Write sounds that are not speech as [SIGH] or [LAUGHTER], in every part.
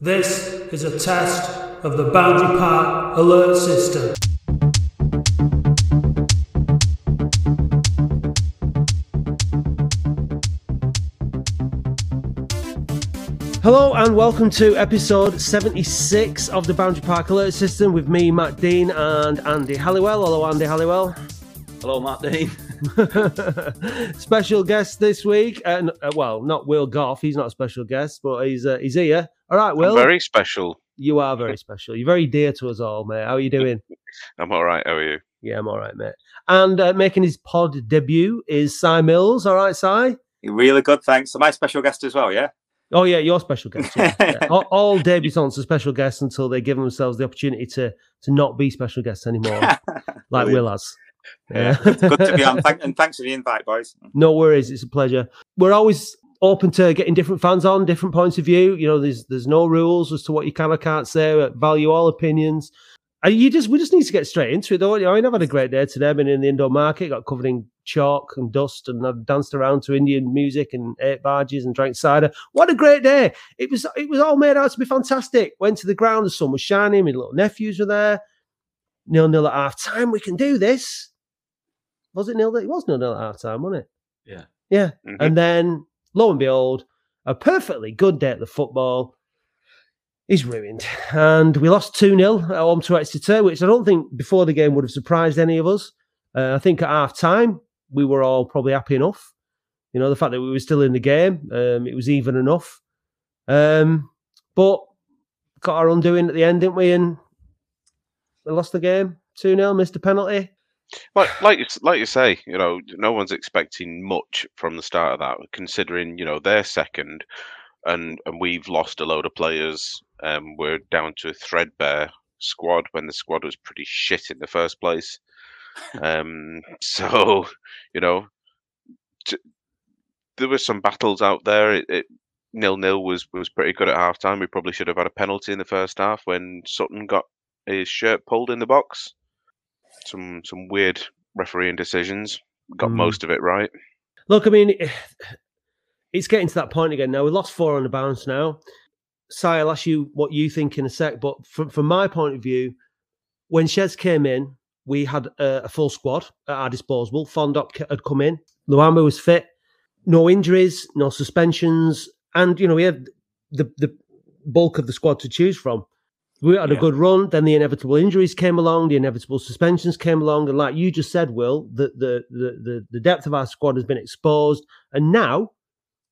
This is a test of the Boundary Park alert system. Hello and welcome to episode 76 of the Boundary Park Alert System with me, Matt Dean, and Andy Halliwell. Hello, Andy Halliwell. Hello, Matt Dean. [LAUGHS] special guest this week. Uh, uh, well, not Will Goff. He's not a special guest, but he's uh, he's here. All right, Will. I'm very special. You are very special. You're very dear to us all, mate. How are you [LAUGHS] doing? I'm all right. How are you? Yeah, I'm all right, mate. And uh, making his pod debut is Cy Mills. All right, Cy. Really good, thanks. So my special guest as well, yeah. Oh yeah, your special guest. Yeah. [LAUGHS] yeah. All, all debutants are special guests until they give themselves the opportunity to to not be special guests anymore, [LAUGHS] like Will has. Yeah. good to be on. Thank, and thanks for the invite, boys. No worries. It's a pleasure. We're always open to getting different fans on, different points of view. You know, there's there's no rules as to what you can or can't say. Value all opinions. And you just we just need to get straight into it, though. I mean, I've had a great day today. I've been in the indoor market, got covered in chalk and dust, and I've danced around to Indian music and ate barges and drank cider. What a great day! It was it was all made out to be fantastic. Went to the ground, the sun was shining. My little nephews were there. Nil nil at half time. We can do this. Was it nil? It was nil nil at half time, wasn't it? Yeah. Yeah. Mm-hmm. And then lo and behold, a perfectly good day at the football is ruined. And we lost 2 0 at home to Exeter, which I don't think before the game would have surprised any of us. Uh, I think at half time, we were all probably happy enough. You know, the fact that we were still in the game, um, it was even enough. Um, but got our undoing at the end, didn't we? And we lost the game 2 0, missed a penalty. Like, like, like you say, you know, no one's expecting much from the start of that, considering you know they're second, and and we've lost a load of players. Um, we're down to a threadbare squad when the squad was pretty shit in the first place. um, [LAUGHS] so, you know, t- there were some battles out there. It, it nil nil was was pretty good at half time. We probably should have had a penalty in the first half when Sutton got his shirt pulled in the box some some weird refereeing decisions. Got mm. most of it right. Look, I mean, [SIGHS] it's getting to that point again now. We lost four on the bounce now. Sai, I'll ask you what you think in a sec. But from, from my point of view, when Shez came in, we had a, a full squad at our disposal. Fondop had come in. Luamba was fit. No injuries, no suspensions. And, you know, we had the, the bulk of the squad to choose from we had a good run. Then the inevitable injuries came along, the inevitable suspensions came along, and like you just said, Will, the the the the, depth of our squad has been exposed, and now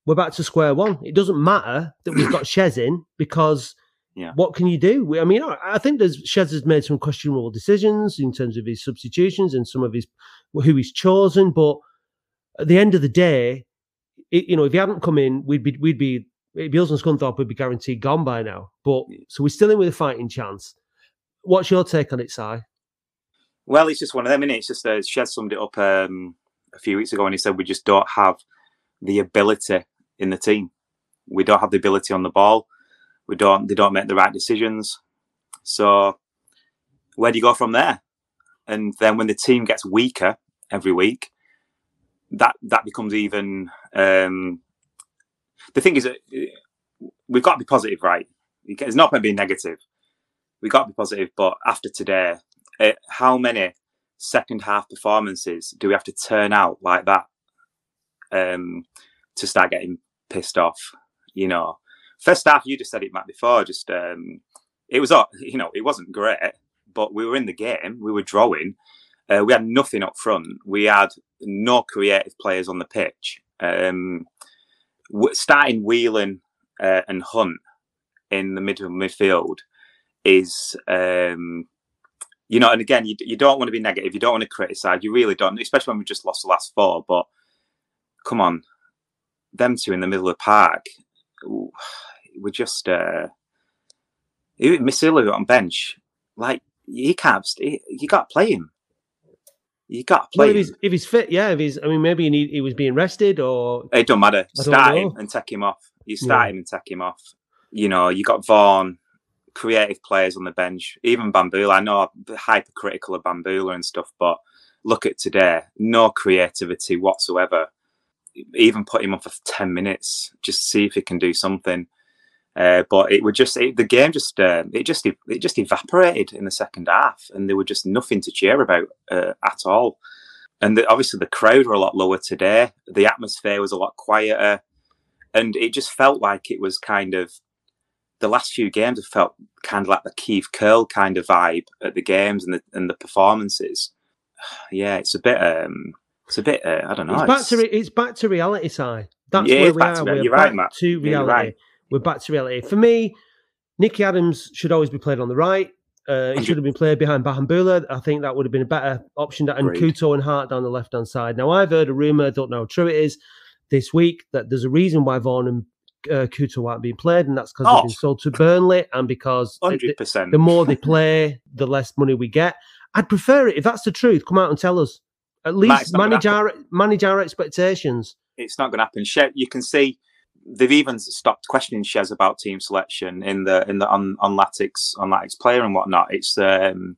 we're back to square one. It doesn't matter that we've got [COUGHS] Shez in because. Yeah. What can you do? I mean, I think there's Shez has made some questionable decisions in terms of his substitutions and some of his who he's chosen. But at the end of the day, it, you know, if he hadn't come in, we'd be we'd be Beals and Scunthorpe would be guaranteed gone by now. But so we're still in with a fighting chance. What's your take on it, Si? Well, it's just one of them, It's just uh, Shed summed it up um, a few weeks ago, and he said we just don't have the ability in the team. We don't have the ability on the ball. We don't. They don't make the right decisions. So where do you go from there? And then when the team gets weaker every week, that that becomes even um, the thing is that uh, we've got to be positive, right? It's not going to be negative. We've got to be positive. But after today, uh, how many second half performances do we have to turn out like that um, to start getting pissed off? You know, first half, you just said it, Matt, before. Just um, it was, you know, it wasn't great, but we were in the game. We were drawing. Uh, we had nothing up front. We had no creative players on the pitch. Um, starting Whelan uh, and Hunt in the middle midfield is, um, you know, and again, you, you don't want to be negative, you don't want to criticise, you really don't, especially when we just lost the last four. But come on, them two in the middle of the park, we're just uh, Masila on bench, like he can't, he, you got to play him. You got to play. Well, if, he's, if he's fit, yeah. If he's, I mean, maybe he, need, he was being rested or. It don't matter. Start him and take him off. You start yeah. him and take him off. You know, you got Vaughan, creative players on the bench. Even Bambula. I know I'm hypercritical of Bambula and stuff, but look at today. No creativity whatsoever. Even put him on for ten minutes. Just see if he can do something. Uh, but it would just it, the game just uh, it just it just evaporated in the second half, and there were just nothing to cheer about uh, at all. And the, obviously the crowd were a lot lower today. The atmosphere was a lot quieter, and it just felt like it was kind of the last few games. Have felt kind of like the Keith Curle kind of vibe at the games and the and the performances. [SIGHS] Yeah, it's a bit. um It's a bit. Uh, I don't know. It's back to re- it's back to reality side. That's Yeah, where we are. We're you're back right, Matt. to Yeah, you're reality. right. We're back to reality. For me, Nicky Adams should always be played on the right. Uh, he should have been played behind Bahamboula. I think that would have been a better option. And Agreed. Couto and Hart down the left hand side. Now, I've heard a rumor, don't know how true it is, this week that there's a reason why Vaughan and uh, Couto aren't being played, and that's because Oh. they've been sold to Burnley and because the- Hundred percent. the more they play, the less money we get. I'd prefer it if that's the truth. Come out and tell us. At least it's not gonna manage our manage our expectations. it's not going to happen. You can see they've even stopped questioning Shez about team selection in the in the on on Latics on Latics player and whatnot. It's um,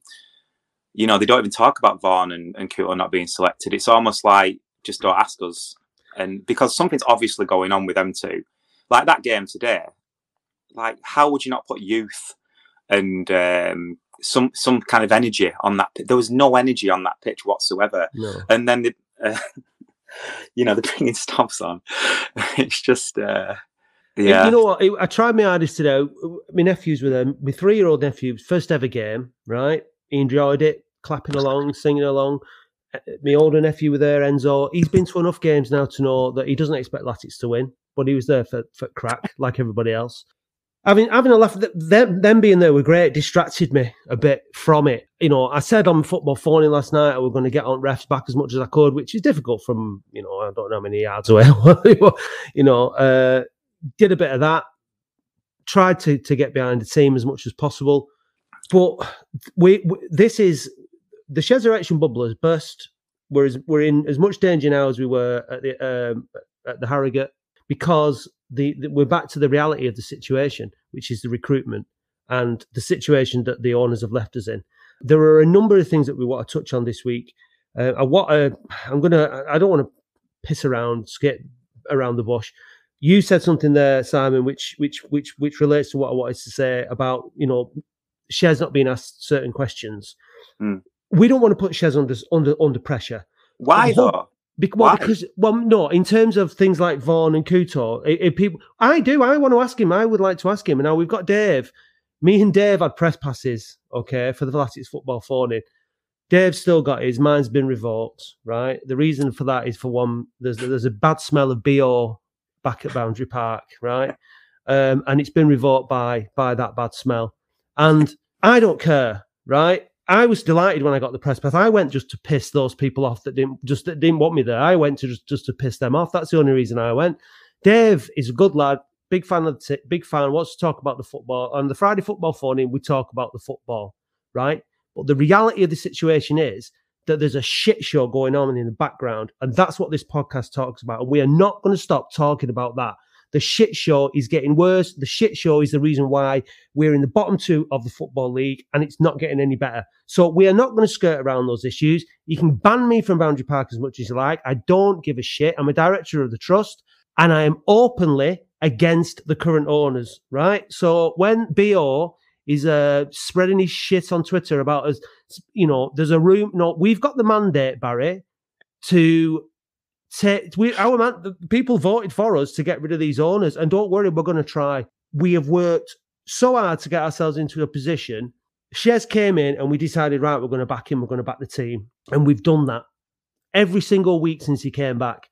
you know, they don't even talk about Vaughan and, and Couto not being selected. It's almost like just don't ask us, and because something's obviously going on with them two, like that game today. Like, how would you not put youth and um, some some kind of energy on that? There was no energy on that pitch whatsoever No. and then the, uh, [LAUGHS] you know they're bringing [LAUGHS] stops on. It's just uh, yeah. You know what? I tried my hardest today. My nephews were there. My three year old nephew, first ever game, right? He enjoyed it, clapping along, singing along. Uh, My older nephew were there, Enzo. He's been to enough games now to know that he doesn't expect Latics to win, but he was there for, for crack, like everybody else. Having having a laugh, them, them being there were great, distracted me a bit from it. You know, I said on football phoning last night I was going to get on refs back as much as I could, which is difficult from, you know, I don't know how many yards away. [LAUGHS] you know, uh, did a bit of that, tried to to get behind the team as much as possible, but we, we this is the Sheds erection bubble has burst. We're as, we're in as much danger now as we were at the um, at the Harrogate because the, the we're back to the reality of the situation, which is the recruitment and the situation that the owners have left us in. There are a number of things that we want to touch on this week. Uh, I want to, I'm gonna I don't want to piss around, skip around the bush you said something there, Simon, which which which which relates to what I wanted to say about you know Shez not being asked certain questions. Mm. We don't want to put Shez under under under pressure. Why though? Bec- well, Why? because well, no, in terms of things like Vaughan and Couto, i- if people, I do, I want to ask him. I would like to ask him. And now we've got Dave. Me and Dave had press passes, okay, for the Velatics football phoning. Dave's still got his. Mine's been revoked, right? The reason for that is for one, there's there's a bad smell of bo back at Boundary Park, right? Um, and it's been revoked by by that bad smell. And I don't care, right? I was delighted when I got the press pass. I went just to piss those people off that didn't just that didn't want me there. I went to just, just to piss them off. That's the only reason I went. Dave is a good lad, big fan of the t- big fan. Wants to talk about the football on the Friday football phone in. We talk about the football, right? But the reality of the situation is that there's a shit show going on in the background, and that's what this podcast talks about. And we are not going to stop talking about that. The shit show is getting worse. The shit show is the reason why we're in the bottom two of the football league, and it's not getting any better. So we are not going to skirt around those issues. You can ban me from Boundary Park as much as you like. I don't give a shit. I'm a director of the trust, and I am openly against the current owners. Right. So when Bo is uh, spreading his shit on Twitter about us, you know, there's a room. No, we've got the mandate, Barry, to take. We our man, the people voted for us to get rid of these owners, and don't worry, we're going to try. We have worked so hard to get ourselves into a position. Shez came in and we decided, right, we're going to back him, we're going to back the team. And we've done that every single week since he came back.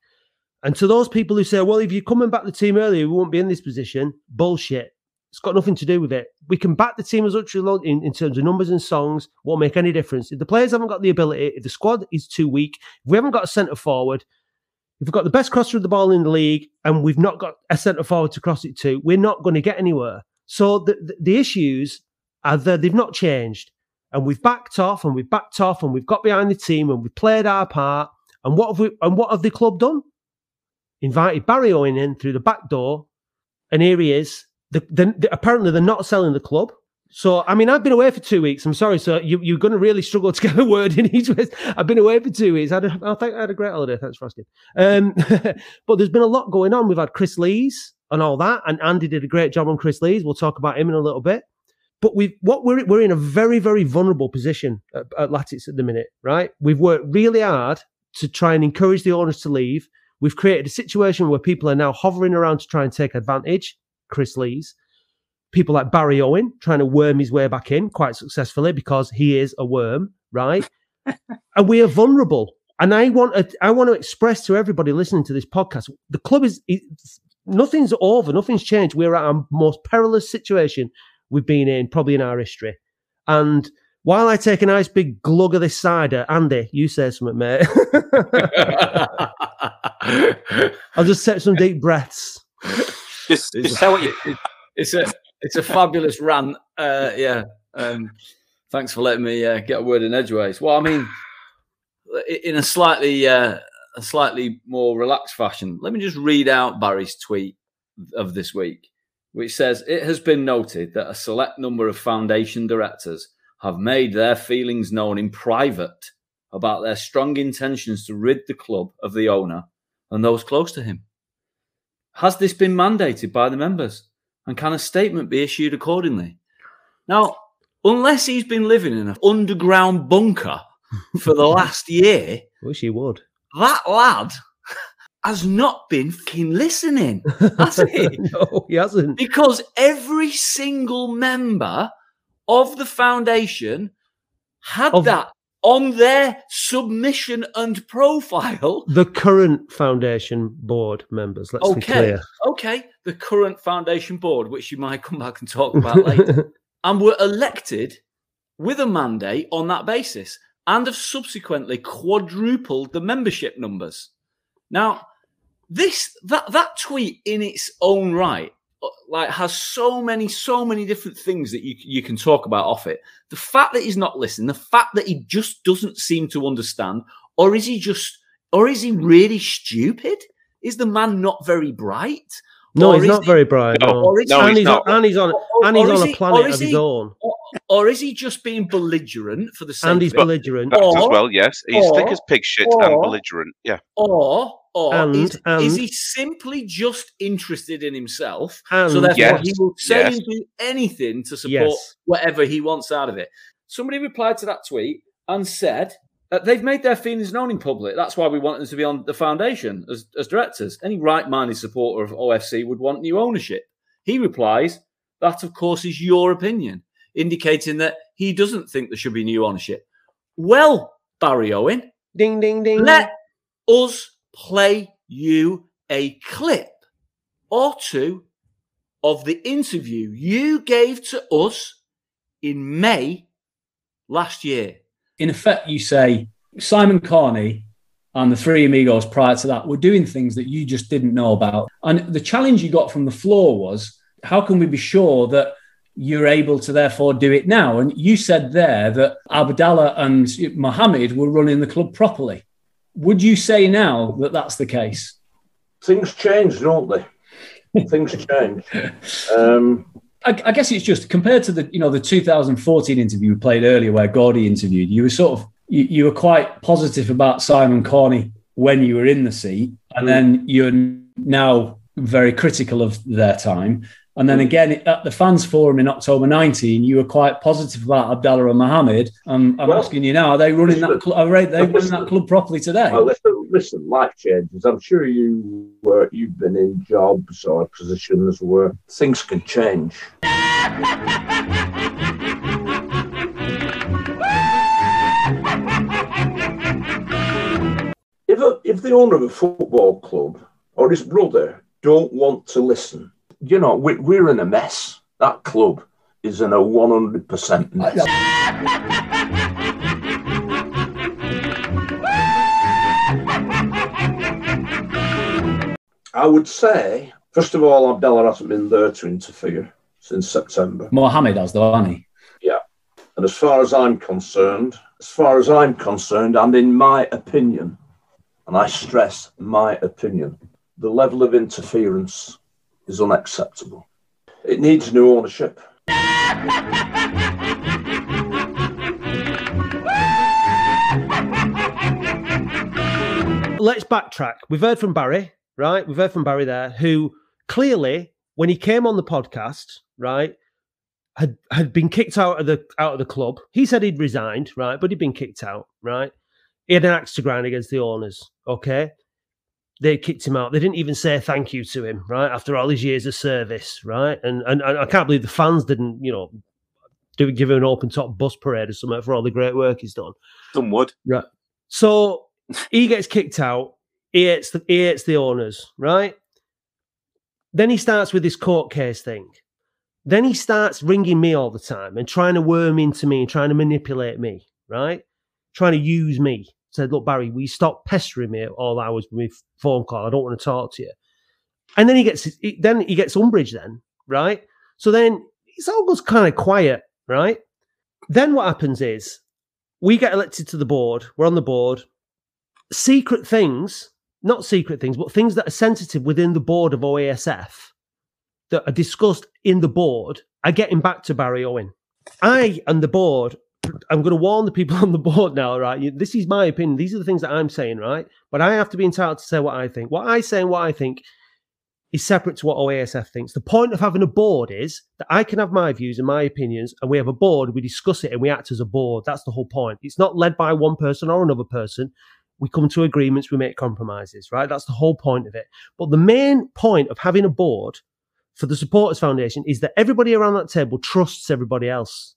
And to those people who say, well, if you're coming back the team earlier, we won't be in this position, bullshit. It's got nothing to do with it. We can back the team as much as we in, in terms of numbers and songs, won't make any difference. If the players haven't got the ability, if the squad is too weak, if we haven't got a centre forward, if we've got the best crosser of the ball in the league and we've not got a centre forward to cross it to, we're not going to get anywhere. So the, the, the issues are that they've not changed. And we've backed off and we've backed off and we've got behind the team and we've played our part. And what have we and what have the club done? Invited Barry Owen in through the back door, and here he is. The, the, apparently they're not selling the club. So I mean, I've been away for two weeks. I'm sorry, so you, you're going to really struggle to get a word in each way. I've been away for two weeks. I, had a, I think I had a great holiday. Thanks for asking. Um, [LAUGHS] but there's been a lot going on. We've had Chris Lees and all that. And Andy did a great job on Chris Lees. We'll talk about him in a little bit. But we've what we're we're in a very very vulnerable position at, at at the minute, right? We've worked really hard to try and encourage the owners to leave. We've created a situation where people are now hovering around to try and take advantage. Chris Lees, people like Barry Owen trying to worm his way back in quite successfully because he is a worm, right? [LAUGHS] and we are vulnerable. And I want to, I want to express to everybody listening to this podcast, the club is nothing's over, nothing's changed. We're at our most perilous situation we've been in probably in our history. And while I take a nice big glug of this cider, Andy, you say something, mate. [LAUGHS] I'll just take some deep breaths. Just, just say what you. It's a it's a fabulous rant. Uh, yeah. Um, thanks for letting me uh, get a word in edgeways. Well, I mean, in a slightly uh, a slightly more relaxed fashion, let me just read out Barry's tweet of this week, which says it has been noted that a select number of foundation directors have made their feelings known in private about their strong intentions to rid the club of the owner and those close to him. Has this been mandated by the members? And can a statement be issued accordingly? Now, unless he's been living in an underground bunker for the [LAUGHS] last year, wish he would. That lad has not been fucking listening, has he? [LAUGHS] no, he hasn't. Because every single member of the foundation had of, that on their submission and profile. The current foundation board members, let's okay, be clear. Okay, the current foundation board, which you might [LAUGHS] come back and talk about later, [LAUGHS] and were elected with a mandate on that basis and have subsequently quadrupled the membership numbers. Now, this that that tweet in its own right uh, like has so many so many different things that you you can talk about off it. The fact that he's not listening the fact that he just doesn't seem to understand or is he just or is he really stupid? Is the man not very bright no, he's not he, very bright. No, no, no and, he's, he's on, and he's on, and he's on a planet of his own. Or, or, is he just being belligerent for the sake? And he's belligerent or, as well. Yes, he's or, thick as pig shit or, and belligerent. Yeah. Or or and, is, and, is, he simply just interested in himself? And, so therefore yes, he will say yes. and do anything to support yes. whatever he wants out of it. Somebody replied to that tweet and said, uh, they've made their feelings known in public. That's why we want them to be on the foundation as, as directors. Any right minded supporter of OFC would want new ownership. He replies, That, of course, is your opinion, indicating that he doesn't think there should be new ownership. Well, Barry Owen, ding, ding, ding. Let us play you a clip or two of the interview you gave to us in May last year in effect, you say Simon Corney and the three amigos prior to that were doing things that you just didn't know about. And the challenge you got from the floor was how can we be sure that you're able to therefore do it now? And you said there that Abdallah and Mohammed were running the club properly. Would you say now that that's the case? Things change, don't they? [LAUGHS] Things change. Um, I, I, guess it's just compared to the you know the 2014 interview we played earlier where Gordy interviewed you were sort of you, you were quite positive about Simon Corney when you were in the seat and mm. then you're now very critical of their time and then again at the fans forum in October 19 you were quite positive about Abdallah and Mohammed. I'm, I'm well, asking you now are they running listen, that club are they running that club properly today? Well, listen, listen life changes. I'm sure you were you've been in jobs or positions where things can change. [LAUGHS] If, a, if the owner of a football club or his brother don't want to listen, you know, we, we're in a mess. That club is in a 100% mess. I would say, first of all, Abdallah hasn't been there to interfere since September. Mohammed has, though, hasn't he? Yeah. And as far as I'm concerned, as far as I'm concerned, and in my opinion, and I stress my opinion, the level of interference is unacceptable. It needs new ownership. Let's backtrack. We've heard from Barry, right? We've heard from Barry there, who clearly, when he came on the podcast, right, had had been kicked out of the out of the club. He said he'd resigned, right, but he'd been kicked out, right. He had an axe to grind against the owners. Okay, they kicked him out. They didn't even say thank you to him, right? After all his years of service, right? And and, and I can't believe the fans didn't, you know, do give him an open top bus parade or something for all the great work he's done. Some would. Right. So he gets kicked out. He hates the he hates the owners, right? Then he starts with this court case thing. Then he starts ringing me all the time and trying to worm into me and trying to manipulate me, right? Trying to use me said, "Look, Barry, we stop pestering me all hours with phone call. I don't want to talk to you." And then he gets then he gets umbrage. Then right, so then it's all goes kind of quiet, right? Then what happens is we get elected to the board. We're on the board. Secret things, not secret things, but things that are sensitive within the board of OASF that are discussed in the board are getting back to Barry Owen. I and the board I'm going to warn the people [LAUGHS] on the board now, right? This is my opinion. These are the things that I'm saying, right? But I have to be entitled to say what I think. What I say and what I think is separate to what OASF thinks. The point of having a board is that I can have my views and my opinions, and we have a board, we discuss it, and we act as a board. That's the whole point. It's not led by one person or another person. We come to agreements, we make compromises, right? That's the whole point of it. But the main point of having a board for the Supporters Foundation is that everybody around that table trusts everybody else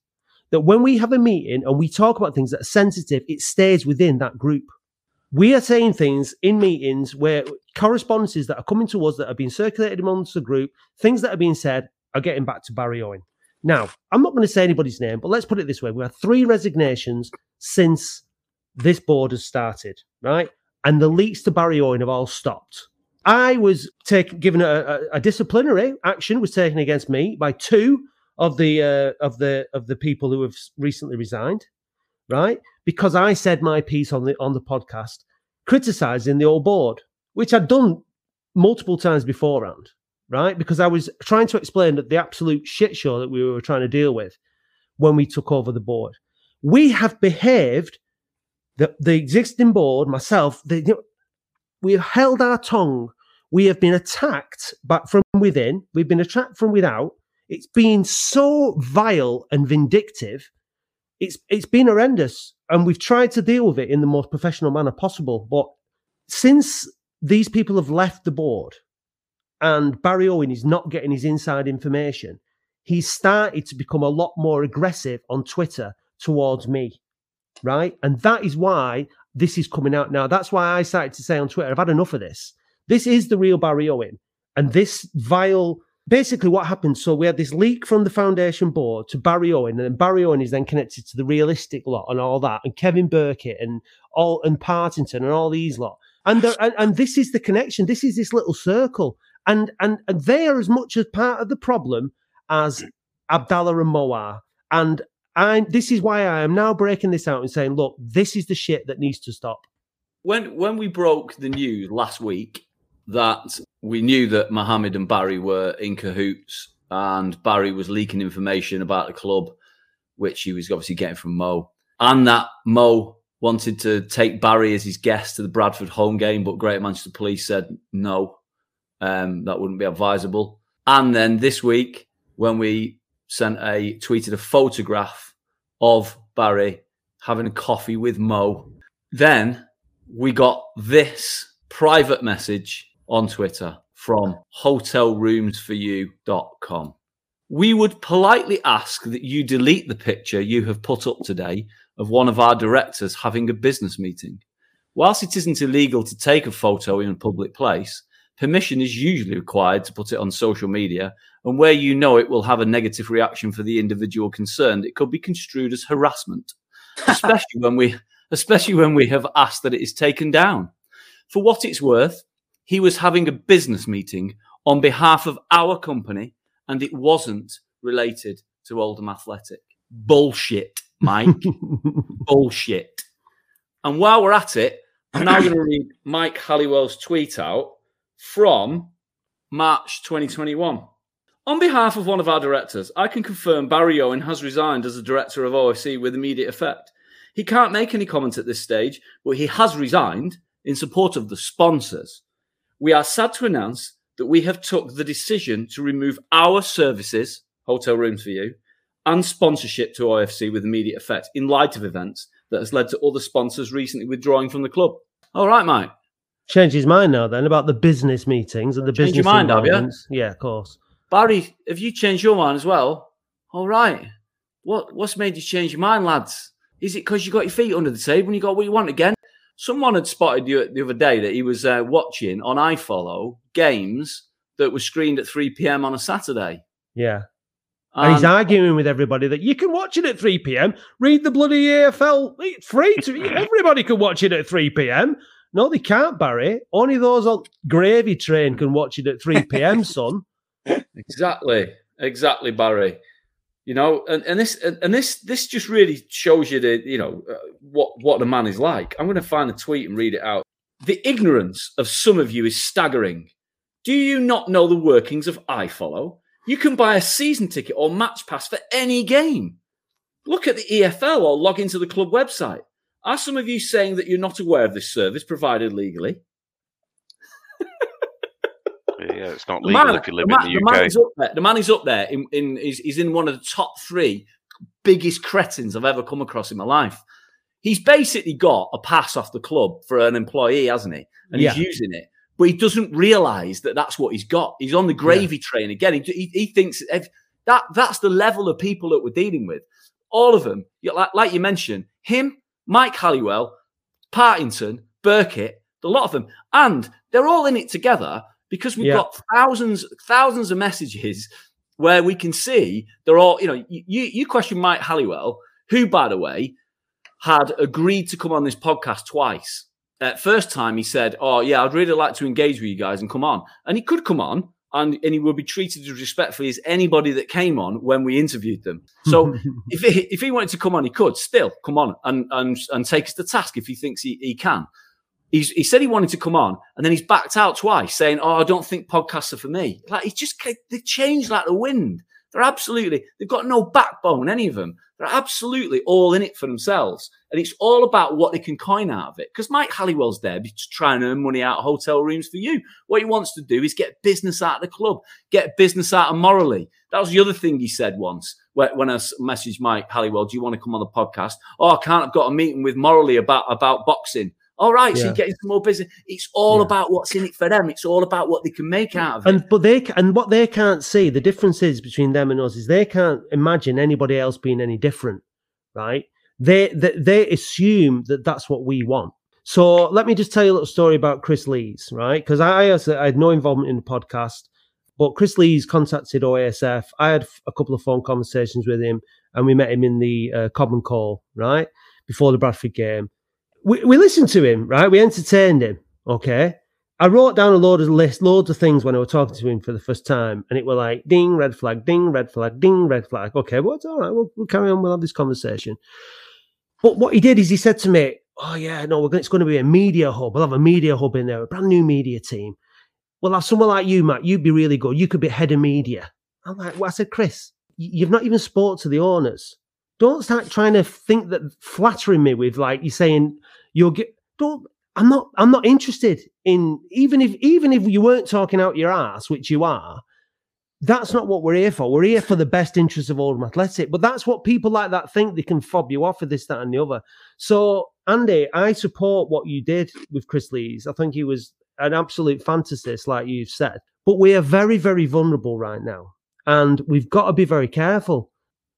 that when we have a meeting and we talk about things that are sensitive, it stays within that group. We are saying things in meetings where correspondences that are coming to us that are being circulated amongst the group, things that are being said are getting back to Barry Owen. Now, I'm not going to say anybody's name, but let's put it this way. We have three resignations since this board has started, right? And the leaks to Barry Owen have all stopped. I was given a, a, a disciplinary action was taken against me by two of the uh, of the of the people who have recently resigned, right? Because I said my piece on the on the podcast criticizing the old board, which I'd done multiple times beforehand, right? Because I was trying to explain that the absolute shit show that we were trying to deal with when we took over the board. We have behaved the the existing board, myself, the, you know, we have held our tongue. We have been attacked, but from within, we've been attacked from without, it's been so vile and vindictive. It's it's been horrendous, and we've tried to deal with it in the most professional manner possible. But since these people have left the board, and Barry Owen is not getting his inside information, he's started to become a lot more aggressive on Twitter towards me, right? And that is why this is coming out now. That's why I started to say on Twitter, I've had enough of this. This is the real Barry Owen, and this vile basically what happened so we had this leak from the foundation board to barry owen and then barry owen is then connected to the realistic lot and all that and kevin burkett and all and partington and all these lot. And, and and this is the connection. This is this little circle. And and, and they are as much as part of the problem as abdallah and moar and I, this is why I am now breaking this out and saying, look, this is the shit that needs to stop. When when we broke the news last week that we knew that Mohammed and Barry were in cahoots, and Barry was leaking information about the club, which he was obviously getting from Mo, and that Mo wanted to take Barry as his guest to the Bradford home game, but Great Manchester Police said no, um, that wouldn't be advisable. And then this week, when we sent a tweeted a photograph of Barry having a coffee with Mo, then we got this private message on Twitter from hotelroomsforyou.com. We would politely ask that you delete the picture you have put up today of one of our directors having a business meeting. Whilst it isn't illegal to take a photo in a public place, permission is usually required to put it on social media. And where you know it will have a negative reaction for the individual concerned, it could be construed as harassment, especially when we, [LAUGHS] especially when we have asked that it is taken down. For what it's worth, he was having a business meeting on behalf of our company and it wasn't related to Oldham Athletic. Bullshit, Mike. [LAUGHS] Bullshit. And while we're at it, I'm now going to read Mike Halliwell's tweet out from March 2021. On behalf of one of our directors, I can confirm Barry Owen has resigned as the director of OFC with immediate effect. He can't make any comments at this stage, but he has resigned in support of the sponsors we are sad to announce that we have took the decision to remove our services, hotel rooms for you, and sponsorship to OFC with immediate effect in light of events that has led to other sponsors recently withdrawing from the club. All right, Mike. Change his mind now then about the business meetings and the Change business your mind, have you? Yeah, of course. Barry, have you changed your mind as well? All right. What what's made you change your mind, lads? Is it because you got your feet under the table and you got what you want again? Someone had spotted you the other day that he was uh, watching on iFollow games that were screened at 3 p.m. on a Saturday. Yeah. And he's arguing with everybody that you can watch it at 3 p.m. Read the bloody EFL. It's free to [LAUGHS] everybody can watch it at 3 p.m. No, they can't, Barry. Only those on gravy train can watch it at 3 p.m., son. [LAUGHS] Exactly, exactly, Barry. You know, and, and this and, and this this just really shows you the you know uh, what what the man is like. I'm going to find a tweet and read it out. The ignorance of some of you is staggering. Do you not know the workings of iFollow? You can buy a season ticket or match pass for any game. Look at the EFL or log into the club website. Are some of you saying that you're not aware of this service provided legally? Yeah, it's not legal man- if you live the man, in the the man is up there. The man is up there. In, in he's, he's in one of the top three biggest cretins I've ever come across in my life. He's basically got a pass off the club for an employee, hasn't he? And Yeah. he's using it, but he doesn't realise that that's what he's got. He's on the gravy train again. He, he, he thinks if that that's the level of people that we're dealing with. All of them, like, like you mentioned, him, Mike Halliwell, Partington, Burkitt, a lot of them, and they're all in it together because we've Yeah. got thousands, thousands of messages where we can see they're all. You know, you you question Mike Halliwell, who, by the way, had agreed to come on this podcast twice. At first time, he said, "Oh yeah, I'd really like to engage with you guys and come on," and he could come on. And, and he will be treated as respectfully as anybody that came on when we interviewed them. So [LAUGHS] if he, if he wanted to come on, he could still come on and and and take us to task if he thinks he, he can. He's, he said he wanted to come on, and then he's backed out twice, saying, "Oh, I don't think podcasts are for me." Like he's just they change like the wind. They're absolutely they've got no backbone, any of them. They're absolutely all in it for themselves, and it's all about what they can coin out of it. Because Mike Halliwell's there to try and earn money out of hotel rooms for you. What he wants to do is get business out of the club, get business out of Morley. That was the other thing he said once wh- when I messaged Mike Halliwell, "Do you want to come on the podcast?" Oh, I can't. I've got a meeting with Morley about about boxing. All right, so you're getting some more business. It's all Yeah. about what's in it for them. It's all about what they can make out of it. And but they and what they can't see, the difference is between them and us is they can't imagine anybody else being any different, right? They they, they assume that that's what we want. So let me just tell you a little story about Chris Lees, right? Because I, I had no involvement in the podcast, but Chris Lees contacted OASF. I had a couple of phone conversations with him, and we met him in the uh, Common Call, right before the Bradford game. We, we listened to him, right? We entertained him, okay. I wrote down a load of list, loads of things when I was talking to him for the first time, and it were like ding, red flag, ding, red flag, ding, red flag. Okay, well, it's all right. We'll, we'll carry on. We'll have this conversation. But what he did is he said to me, "Oh yeah, no, going, it's going to be a media hub. We'll have a media hub in there, a brand new media team. We'll have someone like you, Matt. You'd be really good. You could be head of media." I'm like, well, I said, Chris, you've not even spoke to the owners. Don't start trying to think that flattering me with like you saying you'll get. Don't. I'm not. I'm not interested in even if even if you weren't talking out your ass, which you are. That's not what we're here for. We're here for the best interests of Oldham Athletic. But that's what people like that think they can fob you off with this, that, and the other. So, Andy, I support what you did with Chris Lees. I think he was an absolute fantasist, like you've said. But we are very, very vulnerable right now. And we've got to be very careful.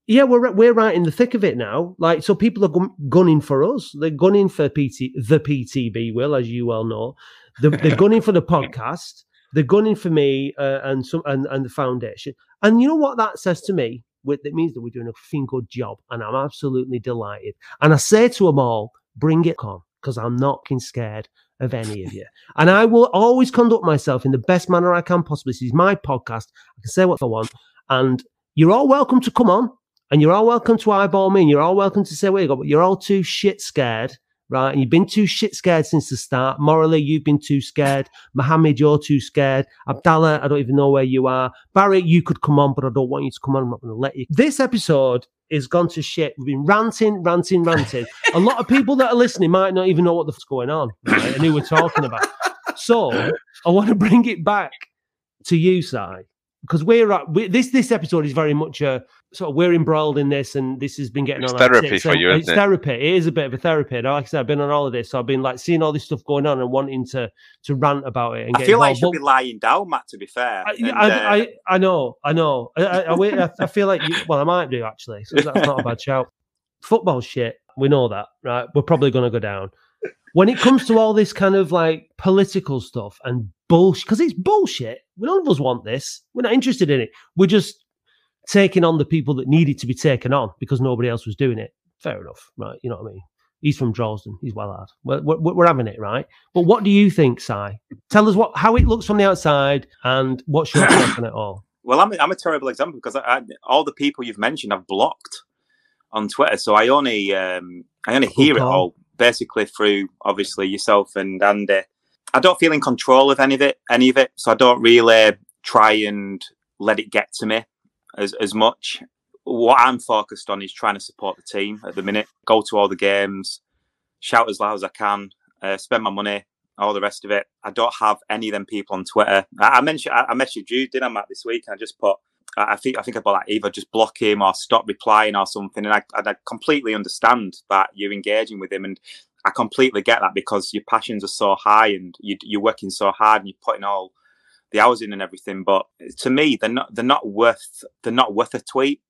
Yeah, we're we're right in the thick of it now. Like, so people are gun- gunning for us. They're gunning for PT, the PTB, Will, as you well know. They're, they're gunning for the podcast. They're gunning for me uh, and some and, and the foundation. And you know what that says to me? It means that we're doing a fucking good job, and I'm absolutely delighted. And I say to them all, bring it on, because I'm not scared of any of you. [LAUGHS] And I will always conduct myself in the best manner I can possibly. This is my podcast. I can say what I want, and you're all welcome to come on, and you're all welcome to eyeball me, and you're all welcome to say where you go. But you're all too shit scared. Right, and you've been too shit scared since the start. Morley, you've been too scared. Mohammed, you're too scared. Abdallah, I don't even know where you are. Barry, you could come on, but I don't want you to come on. I'm not going to let you. This episode is gone to shit. We've been ranting, ranting, ranting. a lot of people that are listening might not even know what the fuck's going on right, and who we're talking about. So I want to bring it back. to you, Si, because we're, at, we this this episode is very much a sort of we're embroiled in this, and this has been getting It's on. our therapy tits, for you, It's isn't it? therapy. It is a bit of a therapy. And like I said, I've been on holiday, so I've been like seeing all this stuff going on and wanting to to rant about it. And I get feel like you involved. should be lying down, Matt. To be fair, I, And, I, uh, I, I know, I know. I, I, I, wait, I, I feel like, you, well, I might do actually. So that's not a bad [LAUGHS] shout. Football shit, we know that, right? We're probably going to go down. When it comes to all this kind of like political stuff and bullshit, because it's bullshit. We none of us want this. We're not interested in it. We're just taking on the people that needed to be taken on because nobody else was doing it. Fair enough, right? You know what I mean? He's from Dresden. He's well hard. We're, we're, we're having it, right? But what do you think, Si? Tell us what how it looks from the outside and what's your [COUGHS] take on it all. Well, I'm a, I'm a terrible example because I, I, all the people you've mentioned I've blocked on Twitter, so I only um, I only hear it all basically through obviously yourself and Andy. I don't feel in control of any of it, any of it, so I don't really try and let it get to me as as much. What I'm focused on is trying to support the team at the minute. Go to all the games, shout as loud as I can, uh, spend my money, all the rest of it. I don't have any of them people on Twitter. I, I mentioned I, I messaged you, did I, Matt, this week? And I just put, I, think I think about like either just block him or stop replying or something. And I, I completely understand that you're engaging with him, and I completely get that because your passions are so high and you, you're working so hard and you're putting all the hours in and everything. But to me, they're not they're not worth they're not worth a tweet.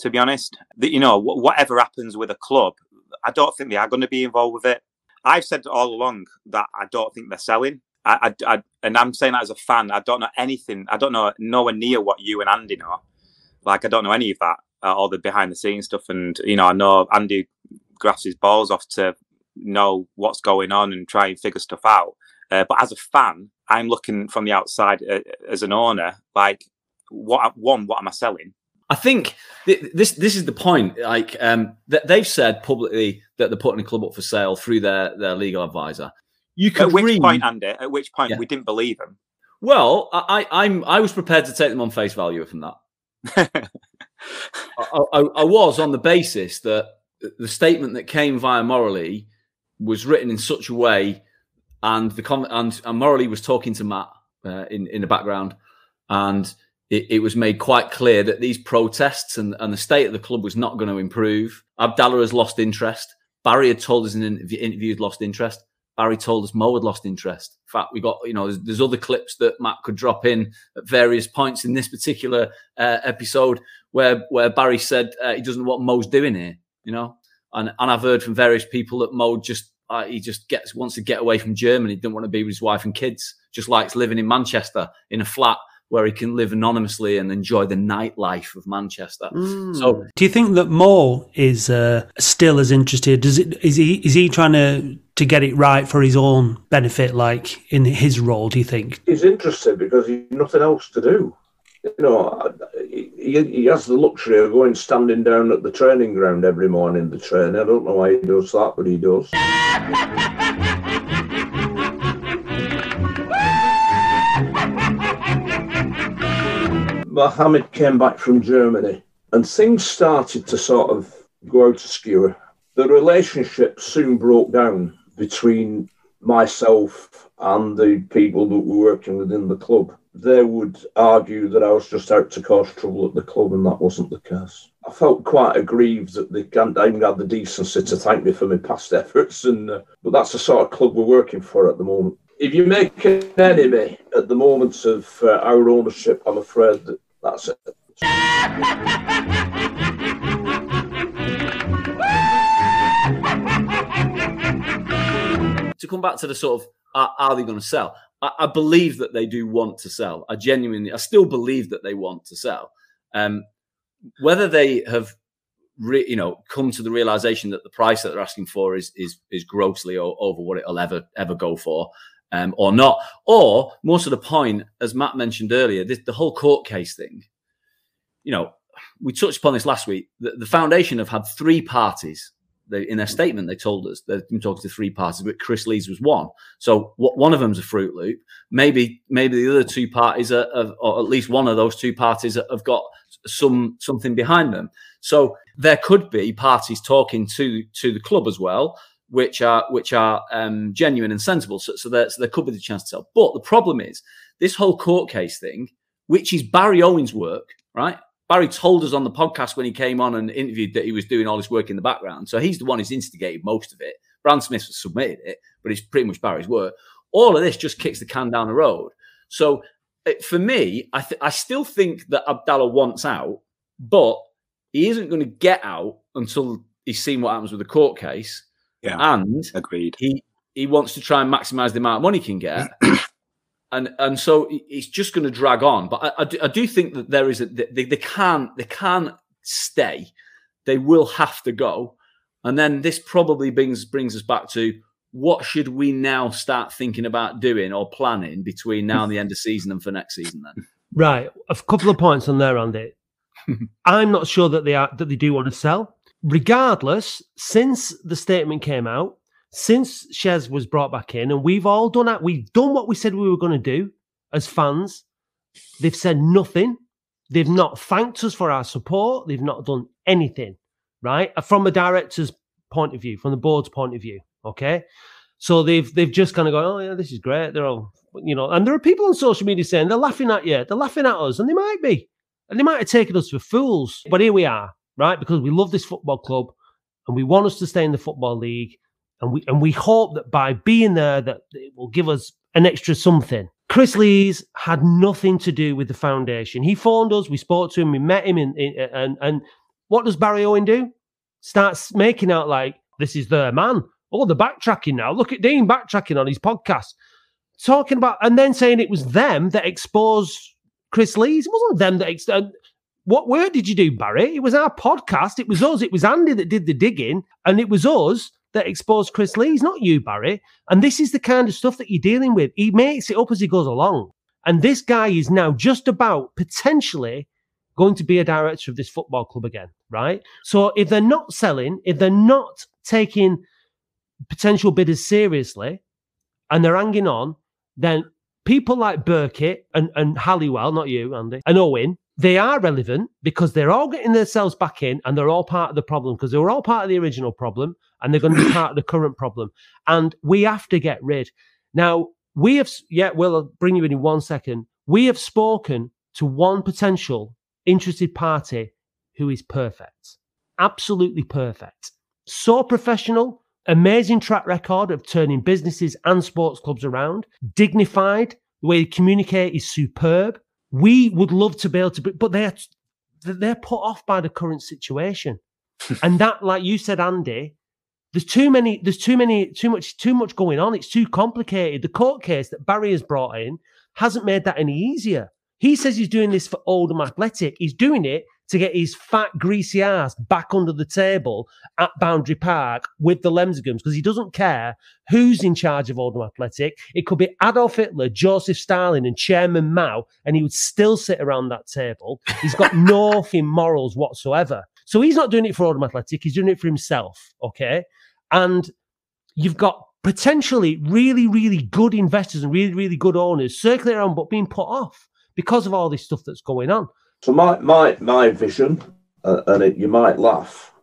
To be honest, that you know whatever happens with a club, I don't think they are going to be involved with it. I've said all along that I don't think they're selling. I, I, I, and I'm saying that as a fan. I don't know anything. I don't know nowhere near what you and Andy know. Like I don't know any of that, uh, all the behind the scenes stuff. And you know, I know Andy grafts his balls off to know what's going on and try and figure stuff out. Uh, but as a fan, I'm looking from the outside uh, as an owner. Like, what one? What am I selling? I think th- this this is the point. Like um, th- they've said publicly that they're putting a club up for sale through their their legal advisor. You could At which read, point, Andy? At which point Yeah. we didn't believe them. Well, I, I I'm I was prepared to take them on face value from that. [LAUGHS] I, I, I was on the basis that the statement that came via Morley was written in such a way, and the com- and, and Morley was talking to Matt uh, in in the background, and it, it was made quite clear that these protests and, and the state of the club was not going to improve. Abdallah has lost interest. Barry had told us in an interview, he'd lost interest. Barry told us Mo had lost interest. In fact, we got you know there's, there's other clips that Matt could drop in at various points in this particular uh, episode where where Barry said uh, he doesn't know what Mo's doing here. You know, and and I've heard from various people that Mo just uh, he just gets wants to get away from Germany. Doesn't want to be with his wife and kids. Just likes living in Manchester in a flat where he can live anonymously and enjoy the nightlife of Manchester. So Do you think that Mo is uh, still as interested? Does it is he is he trying to to get it right for his own benefit, like in his role? Do you think? He's interested because he's nothing else to do. You know, he, he has the luxury of going standing down at the training ground every morning to train. I don't know why he does that, but he does. Mohammed came back from Germany and things started to sort of go out askew. The relationship soon broke down between myself and the people that were working within the club. They would argue that I was just out to cause trouble at the club, and that wasn't the case. I felt quite aggrieved that they can't even had the decency to thank me for my past efforts, and uh, but that's the sort of club we're working for at the moment. If you make an enemy at the moment of uh, our ownership, I'm afraid that that's it. to come back to the sort of are, are they going to sell? I, believe that they do want to sell. I genuinely, I still believe that they want to sell. Um, whether they have, re, you know, come to the realization that the price that they're asking for is is is grossly over what it'll ever ever go for, um, or not, or more to the point, as Matt mentioned earlier, this, the whole court case thing. You know, we touched upon this last week. The, the foundation have had three parties they, in their statement, they told us they've been talking to three parties, but Chris Lees was one. So what, one of them's a Fruit Loop. Maybe maybe the other two parties, are, are, or at least one of those two parties, have got some something behind them. So there could be parties talking to to the club as well, which are which are um, genuine and sensible. So, so, there, so there could be the chance to sell. But the problem is this whole court case thing, which is Barry Owen's work, right? Barry told us on the podcast when he came on and interviewed that he was doing all this work in the background. So he's the one who's instigated most of it. Brand Smith submitted it, but it's pretty much Barry's work. All of this just kicks the can down the road. So uh, for me, I, th- I still think that Abdallah wants out, but he isn't going to get out until he's seen what happens with the court case. Yeah, and agreed. He he wants to try and maximize the amount of money he can get. [CLEARS THROAT] and and so it's just going to drag on. But I, I, do, I do think that there is a they, they can't they can't stay. They will have to go. And then this probably brings brings us back to what should we now start thinking about doing or planning between now and the end of season and for next season then? [LAUGHS] Right. A couple of points on there, Andy. [LAUGHS] I'm not sure that they are that they do want to sell. Regardless, since the statement came out, since Shez was brought back in, and we've all done that, we've done what we said we were going to do as fans. They've said nothing. They've not thanked us for our support. They've not done anything, right? Uh, from a director's point of view, from the board's point of view. Okay. So they've they've just kind of gone, oh yeah, this is great. They're all you know, and there are people on social media saying they're laughing at you, they're laughing at us, and they might be, and they might have taken us for fools. But here we are, right? Because we love this football club, and we want us to stay in the football league, and we and we hope that by being there, that it will give us an extra something. Chris Lees had nothing to do with the foundation. He phoned us, we spoke to him, we met him, in, in and and what does Barry Owen do? Starts making out like this is their man Oh, the backtracking now. Look at Dean backtracking on his podcast, talking about and then saying it was them that exposed Chris Lees. It wasn't them that. Ex- what word did you do, Barry? It was our podcast. It was us. It was Andy that did the digging, and it was us that exposed Chris Lees, not you, Barry. And this is the kind of stuff that you're dealing with. He makes it up as he goes along. And this guy is now just about potentially going to be a director of this football club again, right? So if they're not selling, if they're not taking potential bidders seriously and they're hanging on, then people like Burkitt and, and Halliwell, not you, Andy, and Owen, they are relevant because they're all getting themselves back in and they're all part of the problem because they were all part of the original problem and they're going to be [CLEARS THROAT] part of the current problem. And we have to get rid. Now, we have, yeah, well, I'll bring you in in one second. We have spoken to one potential interested party who is perfect, absolutely perfect. So professional, amazing track record of turning businesses and sports clubs around, dignified. The way they communicate is superb. We would love to be able to, but they're they're put off by the current situation, [LAUGHS] and that, like you said, Andy, there's too many, there's too many, too much, too much going on. It's too complicated. The court case that Barry has brought in hasn't made that any easier. He says he's doing this for Oldham Athletic. He's doing it to get his fat, greasy ass back under the table at Boundary Park with the Lemsagams because he doesn't care who's in charge of Oldham Athletic. It could be Adolf Hitler, Joseph Stalin, and Chairman Mao, and he would still sit around that table. He's got [LAUGHS] no fin morals whatsoever. So he's not doing it for Oldham Athletic, he's doing it for himself. Okay. And you've got potentially really, really good investors and really, really good owners circling around, but being put off because of all this stuff that's going on. So my my my vision, uh, and it, you might laugh,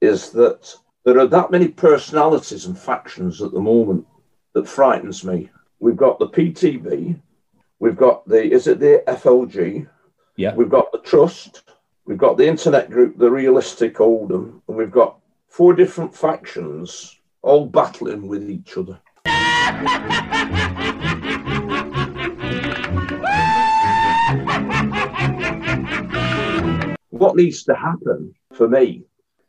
is that there are that many personalities and factions at the moment that frightens me. We've got the PTB, we've got the is it the FLG? Yeah. We've got the Trust, we've got the Internet Group, the Realistic Oldham, and we've got four different factions all battling with each other. [LAUGHS] what needs to happen for me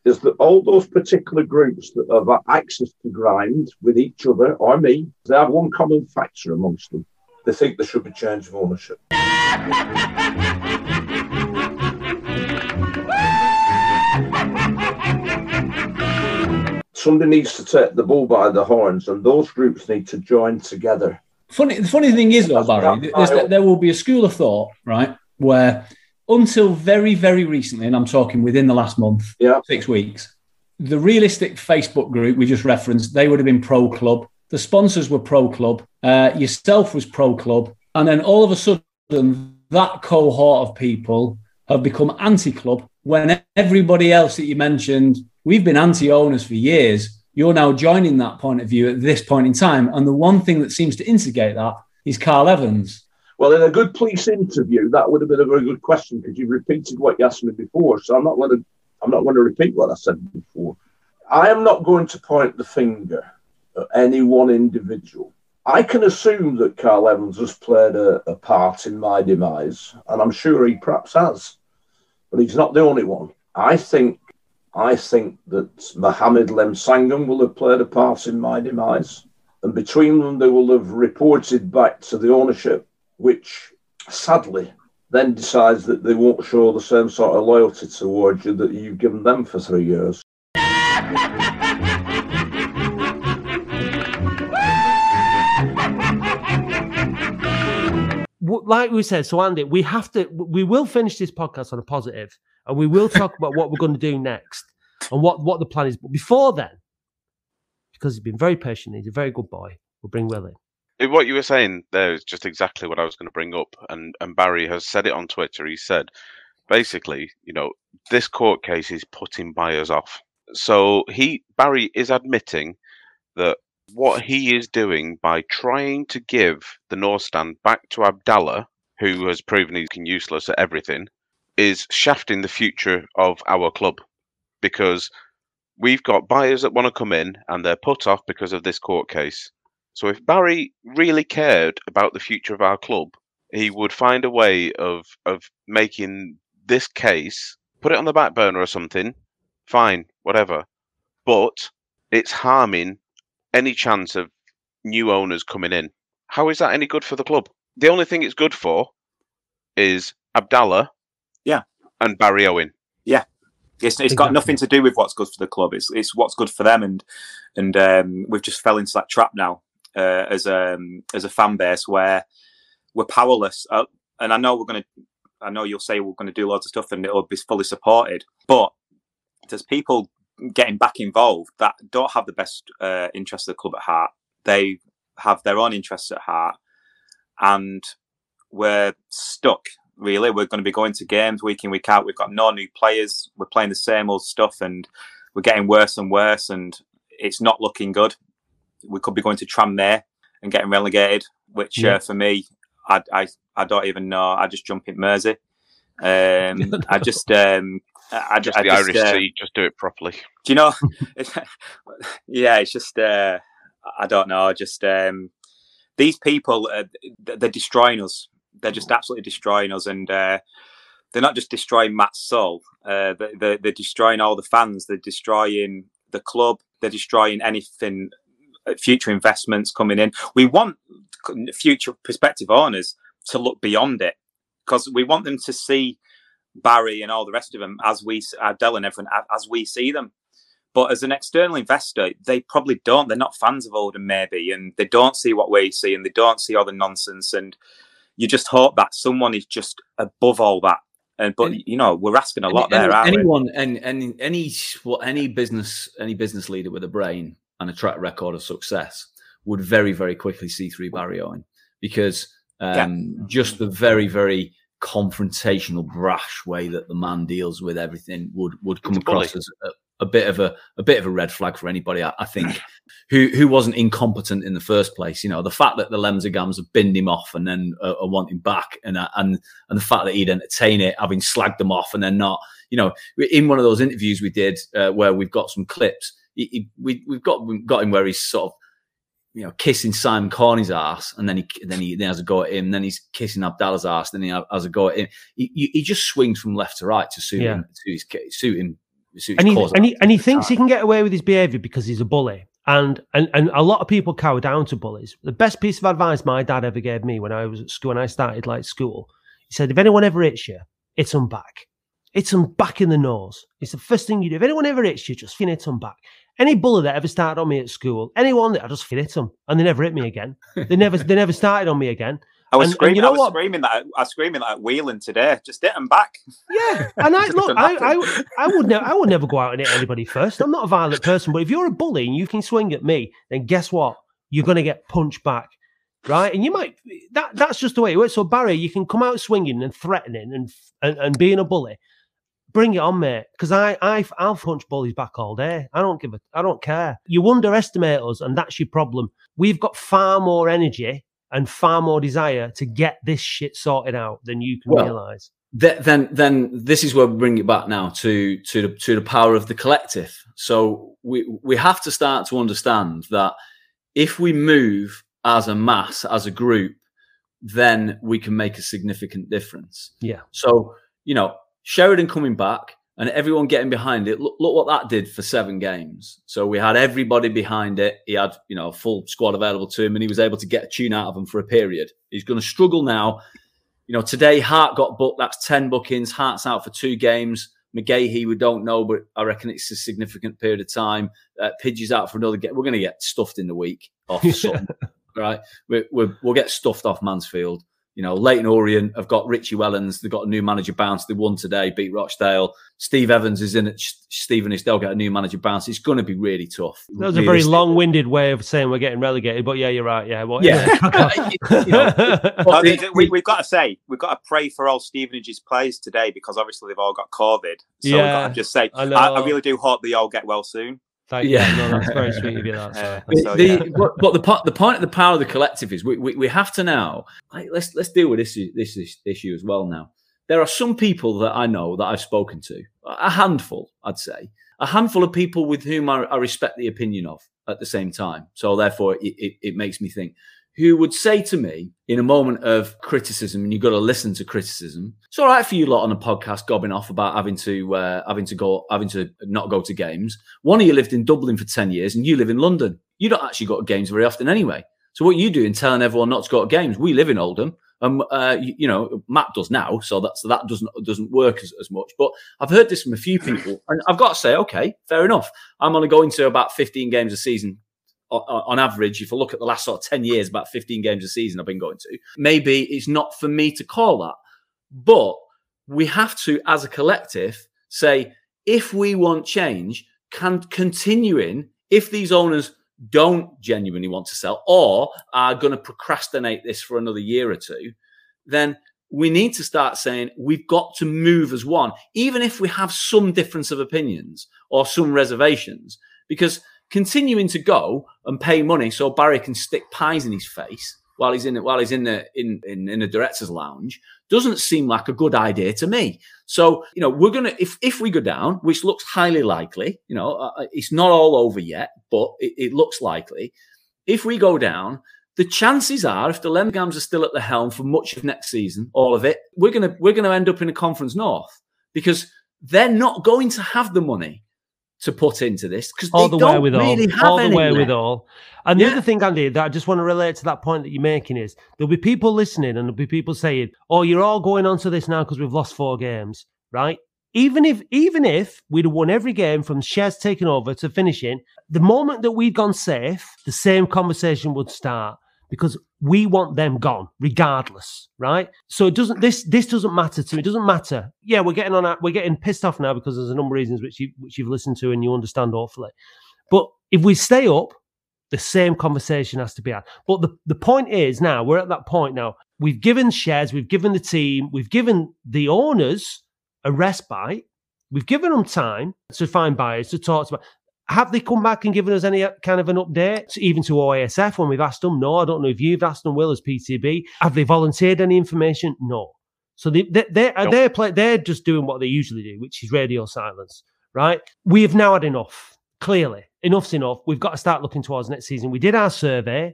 is that all those particular groups that have access to grind with each other or me, they have one common factor amongst them. They think there should be change of ownership. Somebody needs to take the bull by the horns, and those groups need to join together. Funny, the funny thing is, though, Barry, is that there will be a school of thought, right, where until very, very recently, and I'm talking within the last month, yeah. six weeks, the realistic Facebook group we just referenced, they would have been pro club. The sponsors were pro club. Uh, yourself was pro club. And then all of a sudden, that cohort of people have become anti club when everybody else that you mentioned, we've been anti owners for years. You're now joining that point of view at this point in time. And the one thing that seems to instigate that is Carl Evans. Well, in a good police interview, that would have been a very good question because you repeated what you asked me before. So I'm not going to I'm not going to repeat what I said before. I am not going to point the finger at any one individual. I can assume that Carl Evans has played a, a part in my demise, and I'm sure he perhaps has, but he's not the only one. I think I think that Mohamed Lemsagam will have played a part in my demise. And between them, they will have reported back to the ownership, which sadly then decides that they won't show the same sort of loyalty towards you that you've given them for three years. like we said, so Andy, we have to, we will finish this podcast on a positive, and we will talk about what we're going to do next and what what the plan is. But before then, because he's been very patient, he's a very good boy. We'll bring Will in. What you were saying there is just exactly what I was going to bring up, and and Barry has said it on Twitter. He said, basically, you know, this court case is putting buyers off. So he Barry is admitting that what he is doing by trying to give the North Stand back to Abdallah, who has proven he's useless at everything, is shafting the future of our club because we've got buyers that want to come in and they're put off because of this court case. So if Barry really cared about the future of our club, he would find a way of of making this case, put it on the back burner or something. Fine, whatever. But it's harming any chance of new owners coming in. How is that any good for the club? The only thing it's good for is Abdallah, yeah, and Barry Owen. Yeah, it's, it's got nothing to do with what's good for the club. It's it's what's good for them, and and um, we've just fell into that trap now uh, as a um, as a fan base where we're powerless. Uh, and I know we're going to, I know you'll say we're going to do loads of stuff and it'll be fully supported, but there's people getting back involved that don't have the best uh, interests of the club at heart. They have their own interests at heart, and we're stuck. Really, we're going to be going to games week in week out. We've got no new players. We're playing the same old stuff, and we're getting worse and worse. And it's not looking good. We could be going to Tranmere and getting relegated, which yeah. uh, for me, I, I I don't even know. I just jump in Mersey. Um, [LAUGHS] I just um, I, just I the just, Irish uh, Sea, just do it properly. Do you know? [LAUGHS] yeah, it's just uh, I don't know. Just um, these people, uh, they're destroying us. They're just absolutely destroying us, and uh, they're not just destroying Matt's soul. Uh, they're, they're destroying all the fans. They're destroying the club. They're destroying anything. Uh, Future investments coming in. We want future prospective owners to look beyond it because we want them to see Barry and all the rest of them as we, Adele and everyone, as we see them. But as an external investor, they probably don't. They're not fans of Oldham, maybe, and they don't see what we see, and they don't see all the nonsense. And you just hope that someone is just above all that. And but And- you know, we're asking a lot Any- there, aren't we? anyone and any any well, any business any business leader with a brain and a track record of success would very very quickly see through Barry Owen because um, just the very very confrontational brash way that the man deals with everything would would come He's a bully. across as a, a bit of a a bit of a red flag for anybody I, I think who who wasn't incompetent in the first place you know the fact that the Lemsagams have binned him off and then uh, are wanting back and uh, and and the fact that he'd entertain it having slagged them off and then not you know in one of those interviews we did uh, where we've got some clips he, he, we, we've got we've got him where he's sort of you know kissing Simon Corney's ass and then he then he then has a go at him then he's kissing Abdallah's ass then he has a go at him he, he- he just swings from left to right to suit Yeah. him to his suit him suit his and he, and he and he thinks he can get away with his behaviour because he's a bully. And, and and a lot of people cower down to bullies. The best piece of advice my dad ever gave me when I was at school, when I started like school, he said, if anyone ever hits you, hit them back. Hit them back in the nose. It's the first thing you do. If anyone ever hits you, just hit them back. Any bully that ever started on me at school, anyone that I just hit them, and they never hit me again. They never they never started on me again. [LAUGHS] I was and- and screaming. you know I was what? screaming that. I was screaming that Wheeling today. Just hit them back. Yeah, and I [LAUGHS] look, I. I, I would never, I would never go out and hit anybody first. I'm not a violent person, but if you're a bully and you can swing at me, then guess what? You're going to get punched back, right? And you might that that's just the way it works. So Barry, you can come out swinging and threatening and and, and being a bully, bring it on, mate. Because I, I, I'll punch bullies back all day. I don't give a, I don't care. You underestimate us, and that's your problem. We've got far more energy and far more desire to get this shit sorted out than you can Well, realize. Th- then then this is where we bring it back now to to the to the power of the collective. So we we have to start to understand that if we move as a mass, as a group, then we can make a significant difference. Yeah. So you know, Sheridan coming back and everyone getting behind it. Look, look what that did for seven games. So we had everybody behind it. He had you know a full squad available to him, and he was able to get a tune out of them for a period. He's going to struggle now you know, today Hart got booked. That's 10 bookings. Hart's out for two games. McGahey, we don't know, but I reckon it's a significant period of time. Uh, Pidgey's out for another game. We're going to get stuffed in the week off [LAUGHS] something, right? we we we'll get stuffed off Mansfield. You know, Leyton Orient have got Richie Wellens. They've got a new manager bounce. They won today, beat Rochdale. Steve Evans is in it. Stevenage, they'll get a new manager bounce. It's going to be really tough. That was a very long-winded way of saying we're getting relegated, but yeah, you're right. Yeah, what, Yeah. [LAUGHS] [LAUGHS] You know, [LAUGHS] No, But they- the- they- we, we've got to say we've got to pray for all Stevenage's players today because obviously they've all got COVID. So we've Yeah, got to just say I I. I really do hope they all get well soon. Thank Yeah. you. No, that's very [LAUGHS] sweet of you. That. Uh, so. so, the, yeah. but, but the po- the point of the power of the collective is we, we, we have to now like, let's let's deal with this this issue as well now. There are some people that I know that I've spoken to, a handful, I'd say, a handful of people with whom I, I respect the opinion of at the same time. So therefore, it, it, it makes me think. Who would say to me in a moment of criticism, and you've got to listen to criticism. It's all right for you lot on a podcast gobbing off about having to uh, having to go having to not go to games. One of you lived in Dublin for 10 years and you live in London. You don't actually go to games very often anyway. So what you doing telling everyone not to go to games? We live in Oldham. Um, uh, you, you know, Matt does now, so that's that doesn't doesn't work as, as much. But I've heard this from a few people, and I've got to say, okay, fair enough. I'm only going to about 15 games a season on average. If I look at the last sort of 10 years, about 15 games a season I've been going to. Maybe it's not for me to call that, but we have to, as a collective, say if we want change, can continuing if these owners don't genuinely want to sell or are going to procrastinate this for another year or two, then we need to start saying we've got to move as one, even if we have some difference of opinions or some reservations, because continuing to go and pay money so Barry can stick pies in his face while he's in while he's in the in, in in the director's lounge doesn't seem like a good idea to me. So you know we're gonna if if we go down, which looks highly likely, you know uh, it's not all over yet, but it, it looks likely. If we go down, the chances are, if the Lemsagams are still at the helm for much of next season, all of it, we're gonna we're gonna end up in a conference north because they're not going to have the money to put into this because all the don't wherewithal, really have all the wherewithal. And Yeah. the other thing, Andy, that I just want to relate to that point that you're making is there'll be people listening and there'll be people saying, "Oh, you're all going on to this now because we've lost four games, right?" Even if, even if we'd have won every game from Shez taking over to finishing, the moment that we'd gone safe, the same conversation would start because we want them gone, regardless, right? So it doesn't. This this doesn't matter to me. It doesn't matter. Yeah, we're getting on. our- We're getting pissed off now because there's a number of reasons which you which you've listened to and you understand hopefully. But if we stay up, the same conversation has to be had. But the, the point is now, we're at that point now. We've given Shez, we've given the team, we've given the owners a respite, we've given them time to find buyers, to talk to about. Have they come back and given us any uh, kind of an update, even to OASF when we've asked them? No, I don't know if you've asked them, Will, as PTB. Have they volunteered any information? No. So they, they, they, Nope. they're, play, they're just doing what they usually do, which is radio silence, right? We have now had enough clearly enough's enough. We've got to start looking towards next season. We did our survey.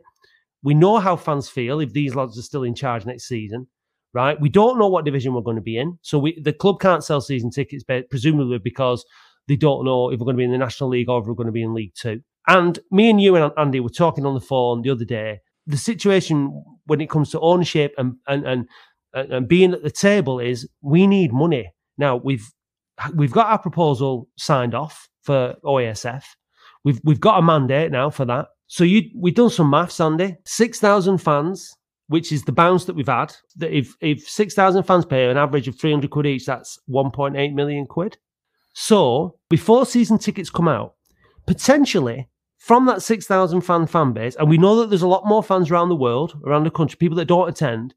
We know how fans feel if these lads are still in charge next season, right? We don't know what division we're going to be in. So we, the club can't sell season tickets, but presumably because they don't know if we're going to be in the National League or if we're going to be in League Two. And me and you and Andy were talking on the phone the other day. The situation when it comes to ownership and and and, and being at the table is we need money. Now we've we've got our proposal signed off for OASF. We've we've got a mandate now for that. So you we've done some maths, Andy. Six thousand fans, which is the bounce that we've had. That if if six thousand fans pay an average of three hundred quid each, that's one point eight million quid. So before season tickets come out, potentially from that six thousand fan fan base, and we know that there's a lot more fans around the world, around the country, people that don't attend.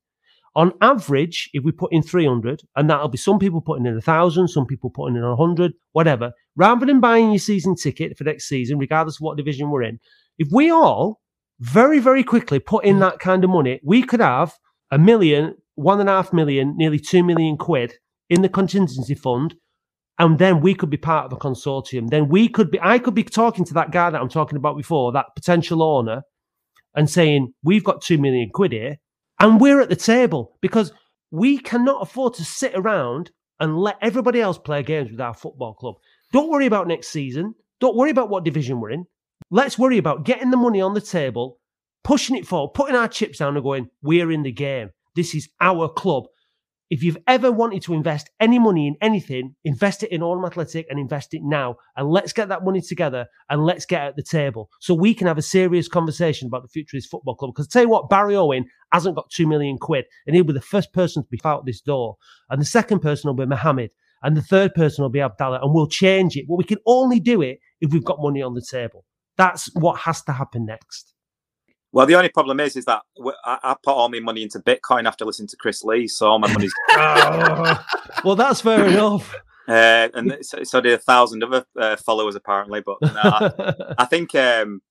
On average, if we put in 300, and that'll be some people putting in a thousand, some people putting in a hundred, whatever, rather than buying your season ticket for next season, regardless of what division we're in, if we all very, very quickly put in mm. that kind of money, we could have a million, one and a half million, nearly two million quid in the contingency fund. And then we could be part of a consortium. Then we could be, I could be talking to that guy that I'm talking about before, that potential owner, and saying, We've got two million quid here and we're at the table because we cannot afford to sit around and let everybody else play games with our football club. Don't worry about next season. Don't worry about what division we're in. Let's worry about getting the money on the table, pushing it forward, putting our chips down and going, we're in the game. This is our club. If you've ever wanted to invest any money in anything, invest it in Oldham Athletic and invest it now. And let's get that money together and let's get at the table so we can have a serious conversation about the future of this football club. Because tell you what, Barry Owen hasn't got two million quid and he'll be the first person to be out this door. And the second person will be Mohammed. And the third person will be Abdallah. And we'll change it. But we can only do it if we've got money on the table. That's what has to happen next. Well, the only problem is, is that I, I put all my money into Bitcoin after listening to Chris Lees, so all my money's. oh, [LAUGHS] [LAUGHS] well, that's fair enough. Uh, and so, so did a thousand other uh, followers apparently, but [LAUGHS] I think um,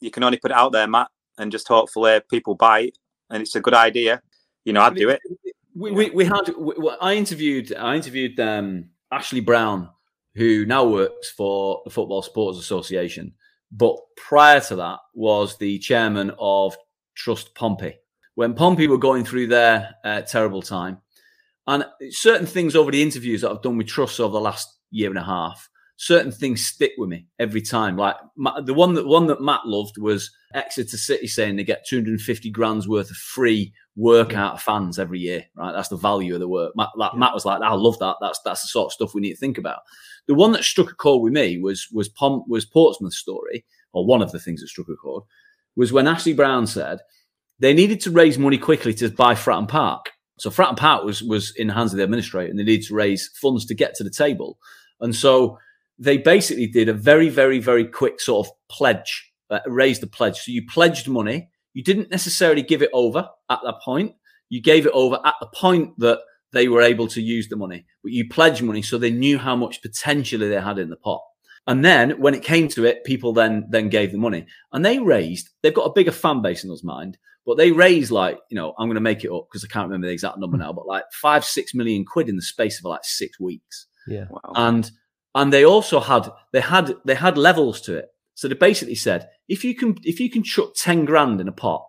you can only put it out there, Matt, and just hopefully people buy it, and it's a good idea. You know, I'd do it. We, we, we had. We, I interviewed. I interviewed um, Ashley Brown, who now works for the Football Supporters Association but prior to that was the chairman of Trust Pompey. When Pompey were going through their uh, terrible time, and certain things over the interviews that I've done with Trust over the last year and a half, certain things stick with me every time. Like the one that one that Matt loved was Exeter City saying they get 250 grand's worth of free workout of fans every year. Right, that's the value of the work. Matt, like, yeah. Matt was like, "I love that. That's that's the sort of stuff we need to think about." The one that struck a chord with me was was Pom- was Portsmouth's story, or one of the things that struck a chord, was when Ashley Brown said they needed to raise money quickly to buy Fratton Park. So Fratton Park was was in the hands of the administrator, and they needed to raise funds to get to the table. And so they basically did a very, very, very quick sort of pledge, uh, raised the pledge. So you pledged money. You didn't necessarily give it over at that point. You gave it over at the point that they were able to use the money, but you pledged money so they knew how much potentially they had in the pot. And then when it came to it, people then then gave the money, and they raised. They've got a bigger fan base in those mind, but they raised like you know I'm going to make it up because I can't remember the exact number now, but like five six million quid in the space of like six weeks. Yeah, wow. and and they also had they had they had levels to it. So they basically said if you can if you can chuck ten grand in a pot,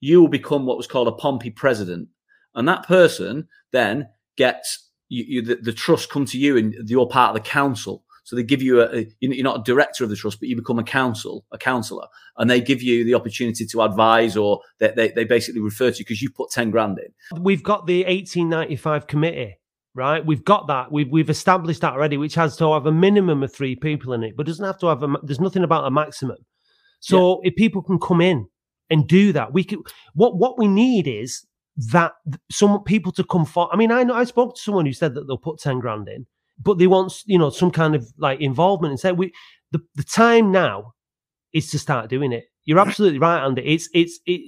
you will become what was called a Pompey president, and that person then gets you, you the, the, trust come to you and you're part of the council. So they give you a, a, you're not a director of the trust, but you become a council, a councillor, and they give you the opportunity to advise, or they, they, they basically refer to you because you put ten grand in. We've got the 1895 committee, right? We've got that. We've we've established that already, which has to have a minimum of three people in it, but doesn't have to have a. There's nothing about a maximum. So yeah. if people can come in and do that, we could. What what we need is that some people to come for. I mean, I know I spoke to someone who said that they'll put 10 grand in, but they want, you know, some kind of like involvement and say, we, the, the time now is to start doing it. You're absolutely right, Andy. It's, it's, it,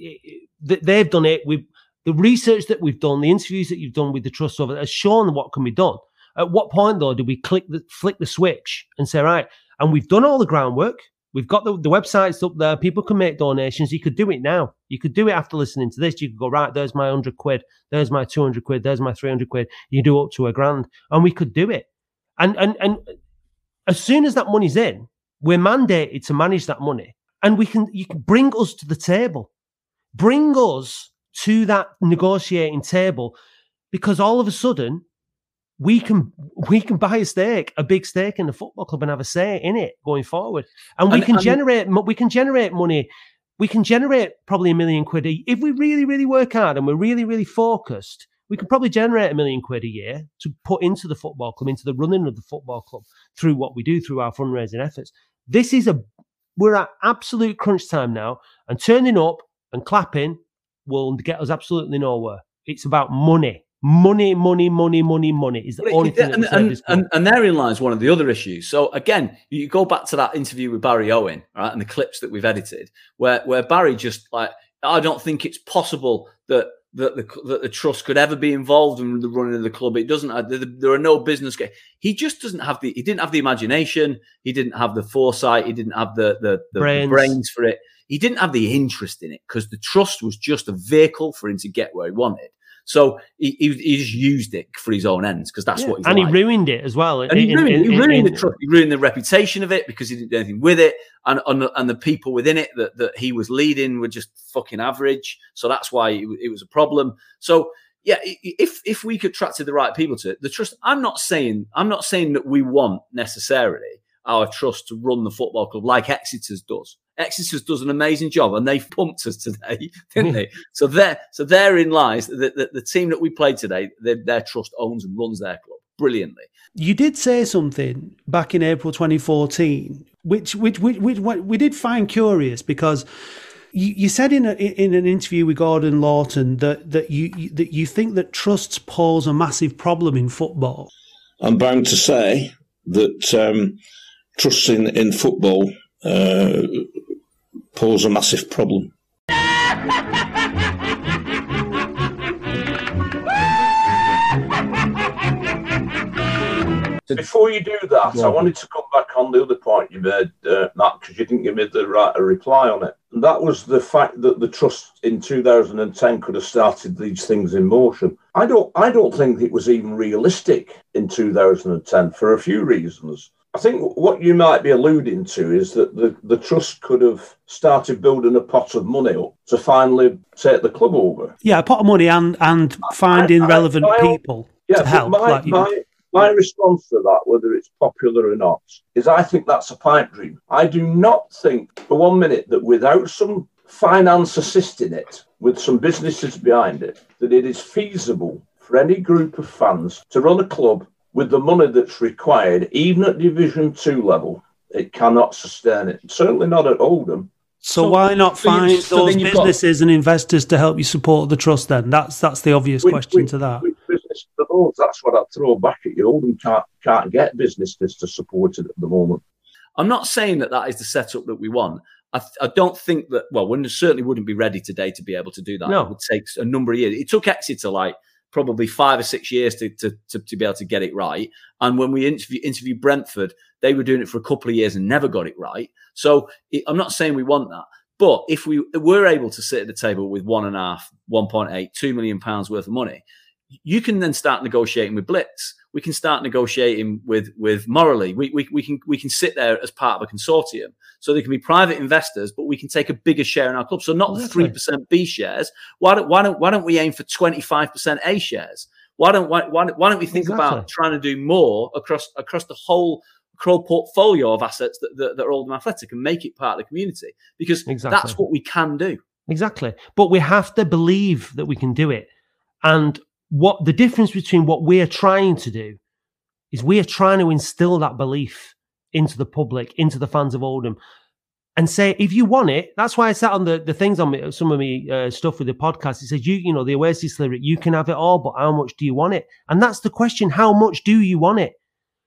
it, they've done it. We've, the research that we've done, the interviews that you've done with the trust over has shown what can be done. At what point though do we click the flick the switch and say, right, and we've done all the groundwork, We've got the, the websites up there. People can make donations. You could do it now. You could do it after listening to this. You could go, right, there's my 100 quid. There's my 200 quid. There's my 300 quid. You do up to a grand. And we could do it. And, and, and as soon as that money's in, we're mandated to manage that money. And we can, you can bring us to the table. Bring us to that negotiating table because all of a sudden we can we can buy a stake, a big stake in the football club, and have a say in it going forward. And we and, can and, generate we can generate money. We can generate probably a million quid a, if we really really work hard and we're really really focused. We can probably generate a million quid a year to put into the football club, into the running of the football club through what we do through our fundraising efforts. This is a we're at absolute crunch time now, and turning up and clapping will get us absolutely nowhere. It's about money Money, money, money, money, money is the well, only thing. And, and, and, and, therein lies one of the other issues. So again, you go back to that interview with Barry Owen, right, and the clips that we've edited, where where Barry just like, I don't think it's possible that that the that the trust could ever be involved in the running of the club. It doesn't. uh, There, there are no business. He just doesn't have the. He didn't have the imagination. He didn't have the foresight. He didn't have the the, the Brains. brains for it. He didn't have the interest in it because the trust was just a vehicle for him to get where he wanted. So he, he, he just used it for his own ends because that's Yeah. what he's and like. he ruined it as well. And he ruined, in- he ruined in- the trust. He ruined the reputation of it because he didn't do anything with it, and and the, and the people within it that, that he was leading were just fucking average. So that's why it, it was a problem. So yeah, if if we could attract the right people to it, the trust. I'm not saying I'm not saying that we want necessarily our trust to run the football club like Exeter's does. Exeter's does an amazing job, and they've pumped us today, [LAUGHS] didn't they? [LAUGHS] So there, so therein lies the, the, the team that we played today. Their, their trust owns and runs their club brilliantly. You did say something back in April 2014, which which which, which, what we did find curious because you, you said in a, in an interview with Gordon Lawton that that you, you that you think that trusts pose a massive problem in football. I'm bound to say that um, trust in, in football uh, pose a massive problem. Before you do that, I wanted to come back on the other point you made, uh, Matt, because you didn't give me the right a reply on it. And that was the fact that the trust in 2010 could have started these things in motion. I don't, I don't think it was even realistic in 2010 for a few reasons. I think what you might be alluding to is that the, the trust could have started building a pot of money up to finally take the club over. Yeah, a pot of money and and finding I- I- relevant I- people Yeah, to help. my, like my, my response to that, whether it's popular or not, is I think that's a pipe dream. I do not think for one minute that without some finance assisting it, with some businesses behind it, that it is feasible for any group of fans to run a club with the money that's required, even at Division Two level. It cannot sustain it. Certainly not at Oldham. so, so- why not find so those then you've got- businesses and investors to help you support the trust? Then that's that's the obvious Which- question which- to that. which business are those? That's what I throw back at you. Oldham can't can't get businesses to support it at the moment. I'm not saying that that is the setup that we want. I, th- I don't think that. Well, we certainly wouldn't be ready today to be able to do that. No. It would take a number of years. It took Exeter like probably five or six years to to, to, to be able to get it right. And when we interview, interviewed Brentford, they were doing it for a couple of years and never got it right. So it, I'm not saying we want that. But if we were able to sit at the table with one and a half, 1.8, 2 million pounds worth of money, you can then start negotiating with Blitz. We can start negotiating with with Morley. We, we, we can we can sit there as part of a consortium. So there can be private investors, but we can take a bigger share in our club. So not the three percent B shares. Why don't why don't why don't we aim for twenty five percent A shares? Why don't why, why, don't- why don't we think Exactly. about trying to do more across across the whole Crow portfolio of assets that, that, that are Oldham Athletic and make it part of the community? Because Exactly. that's what we can do. Exactly. But we have to believe that we can do it. And what the difference between what we're trying to do is we are trying to instill that belief into the public, into the fans of Oldham, and say, if you want it, that's why I sat on the, the things on me, some of me uh, stuff with the podcast. It says, you, you know, the Oasis lyric, you can have it all, but how much do you want it? And that's the question. How much do you want it?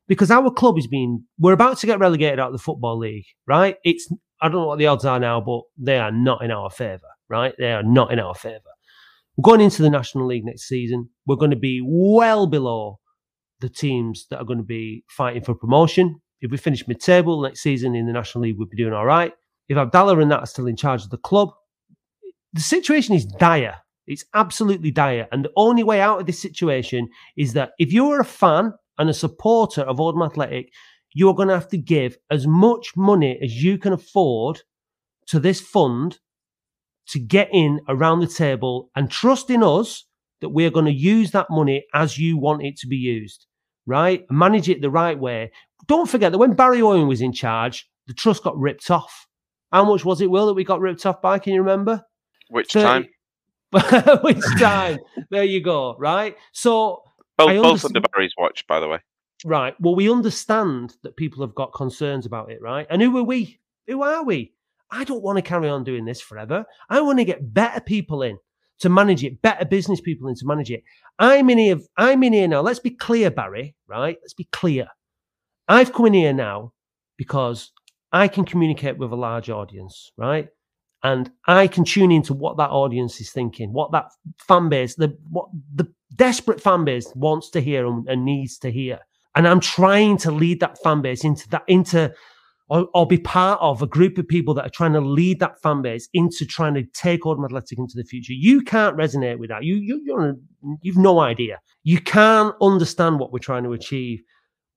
Because our club is being, we're about to get relegated out of the Football League, right? It's, I don't know what the odds are now, but they are not in our favour, right? They are not in our favour. We're going into the National League next season. We're going to be well below the teams that are going to be fighting for promotion. If we finish mid table next season in the National League, we'll be doing all right. If Abdallah and that are still in charge of the club, the situation is dire. It's absolutely dire. And the only way out of this situation is that if you're a fan and a supporter of Oldham Athletic, you're going to have to give as much money as you can afford to this fund to get in around the table and trust in us that we're going to use that money as you want it to be used, right? Manage it the right way. Don't forget that when Barry Owen was in charge, the trust got ripped off. How much was it, Will, that we got ripped off by? Can you remember? Which 30 time? [LAUGHS] Which time? there you go, right? So, Both, both under Barry's watch, by the way. right. Well, we understand that people have got concerns about it, right? And who are we? Who are we? I don't want to carry on doing this forever. I want to get better people in to manage it, better business people in to manage it. I'm in here. I'm in here now. Let's be clear, Barry. Right? Let's be clear. I've come in here now because I can communicate with a large audience. Right? and I can tune into what that audience is thinking, what that fan base, the what the desperate fan base wants to hear and, and needs to hear. And I'm trying to lead that fan base into that into or, or, be part of a group of people that are trying to lead that fan base into trying to take Oldham Athletic into the future. You can't resonate with that. You, you, you're, you've no idea. You can't understand what we're trying to achieve.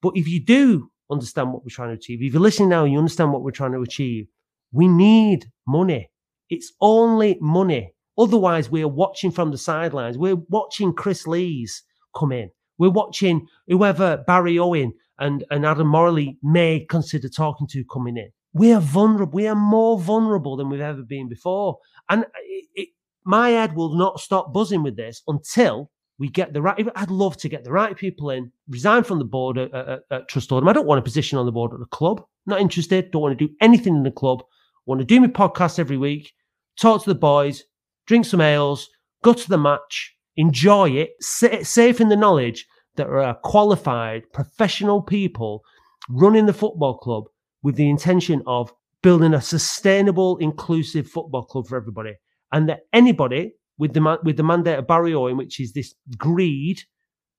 But if you do understand what we're trying to achieve, if you're listening now and you understand what we're trying to achieve, we need money. It's only money. Otherwise, we're watching from the sidelines. We're watching Chris Lees come in. We're watching whoever Barry Owen and, and Adam Morley may consider talking to coming in. We are vulnerable. We are more vulnerable than we've ever been before. And it, it, my head will not stop buzzing with this until we get the right. I'd love to get the right people in, resign from the board at, at, at Trust. I don't want a position on the board at the club. Not interested. Don't want to do anything in the club. want to do my podcast every week, talk to the boys, drink some ales, go to the match, enjoy it, safe in the knowledge that there are qualified professional people running the football club with the intention of building a sustainable, inclusive football club for everybody. And that anybody with the, with the mandate of Barry Owen, which is this greed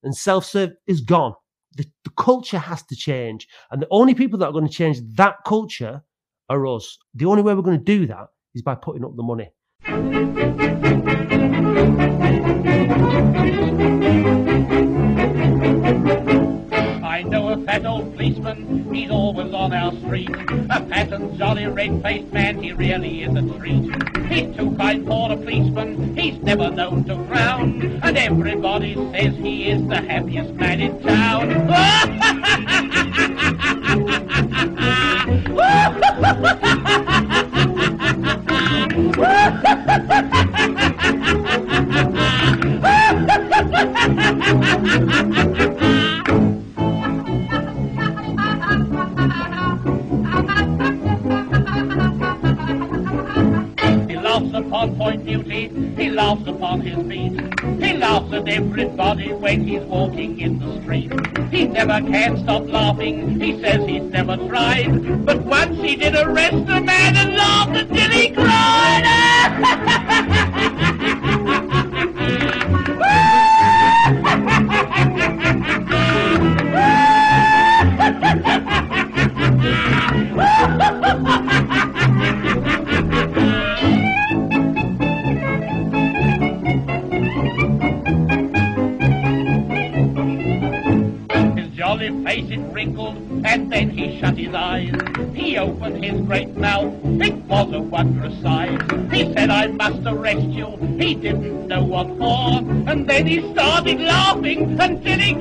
and self-serve, is gone. The, the culture has to change. And the only people that are going to change that culture are us. The only way we're going to do that is by putting up the money. I know a fat old policeman, he's always on our street. A fat and jolly red-faced man, he really is a treat. He's too kind for a policeman, he's never known to frown. And everybody says he is the happiest man in town. [LAUGHS] [LAUGHS] upon Point Duty, he laughs upon his feet. He laughs at everybody when he's walking in the street. He never can stop laughing, he says he's never tried. But once he did arrest a man and laughed until he cried. [LAUGHS] must arrest you, he didn't know what for, and then he started laughing until he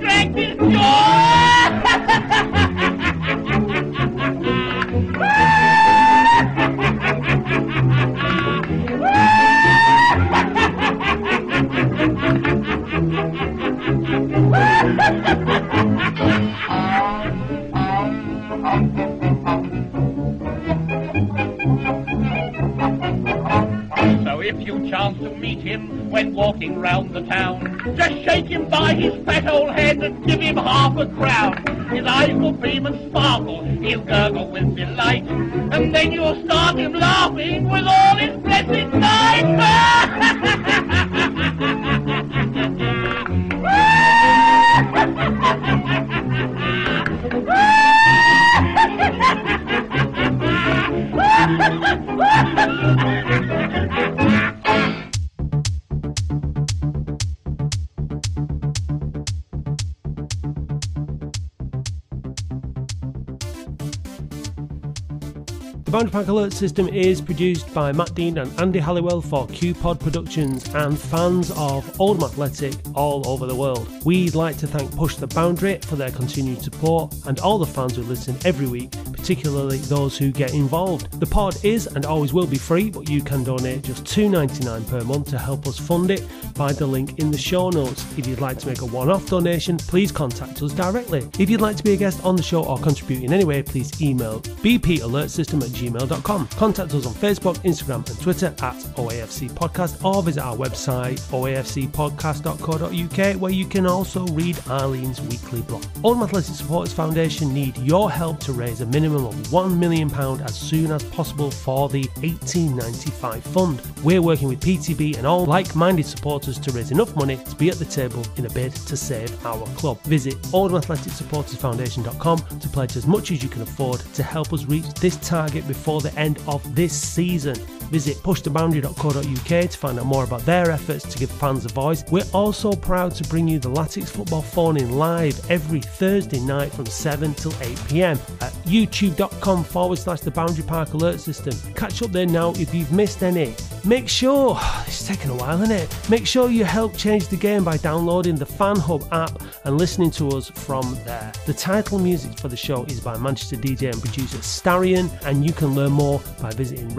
Boundary Park Alert System is produced by Matt Dean and Andy Halliwell for QPod Productions and fans of Oldham Athletic all over the world. We'd like to thank Push the Boundary for their continued support and all the fans who listen every week, particularly those who get involved. The pod is and always will be free, but you can donate just $2.99 per month to help us fund it by the link in the show notes. If you'd like to make a one off donation, please contact us directly. If you'd like to be a guest on the show or contribute in any way, please email bpalertsystem at gmail.com. Contact us on Facebook, Instagram, and Twitter at OAFC Podcast or visit our website oafcpodcast.co.uk where you can also read Arlene's weekly blog. Oldham Athletic Supporters Foundation need your help to raise a minimum minimum of £1 million as soon as possible for the 1895 fund. We're working with PTB and all like minded supporters to raise enough money to be at the table in a bid to save our club. Visit OldhamaAthleticSupportersFoundation.com to pledge as much as you can afford to help us reach this target before the end of this season. Visit pushtheboundary.co.uk to find out more about their efforts to give fans a voice. We're also proud to bring you the Latics Football Phone in live every Thursday night from 7 till 8 pm at youtube.com forward slash the Boundary Park Alert System. Catch up there now if you've missed any. Make sure, [SIGHS] it's taken a while, isn't it? Make sure you help change the game by downloading the Fan Hub app and listening to us from there. The title music for the show is by Manchester DJ and producer Starion, and you can learn more by visiting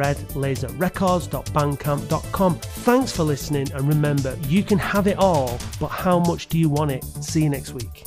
redlaserrecords.bandcamp.com. Thanks for listening, and remember, you can have it all, but how much do you want it? See you next week.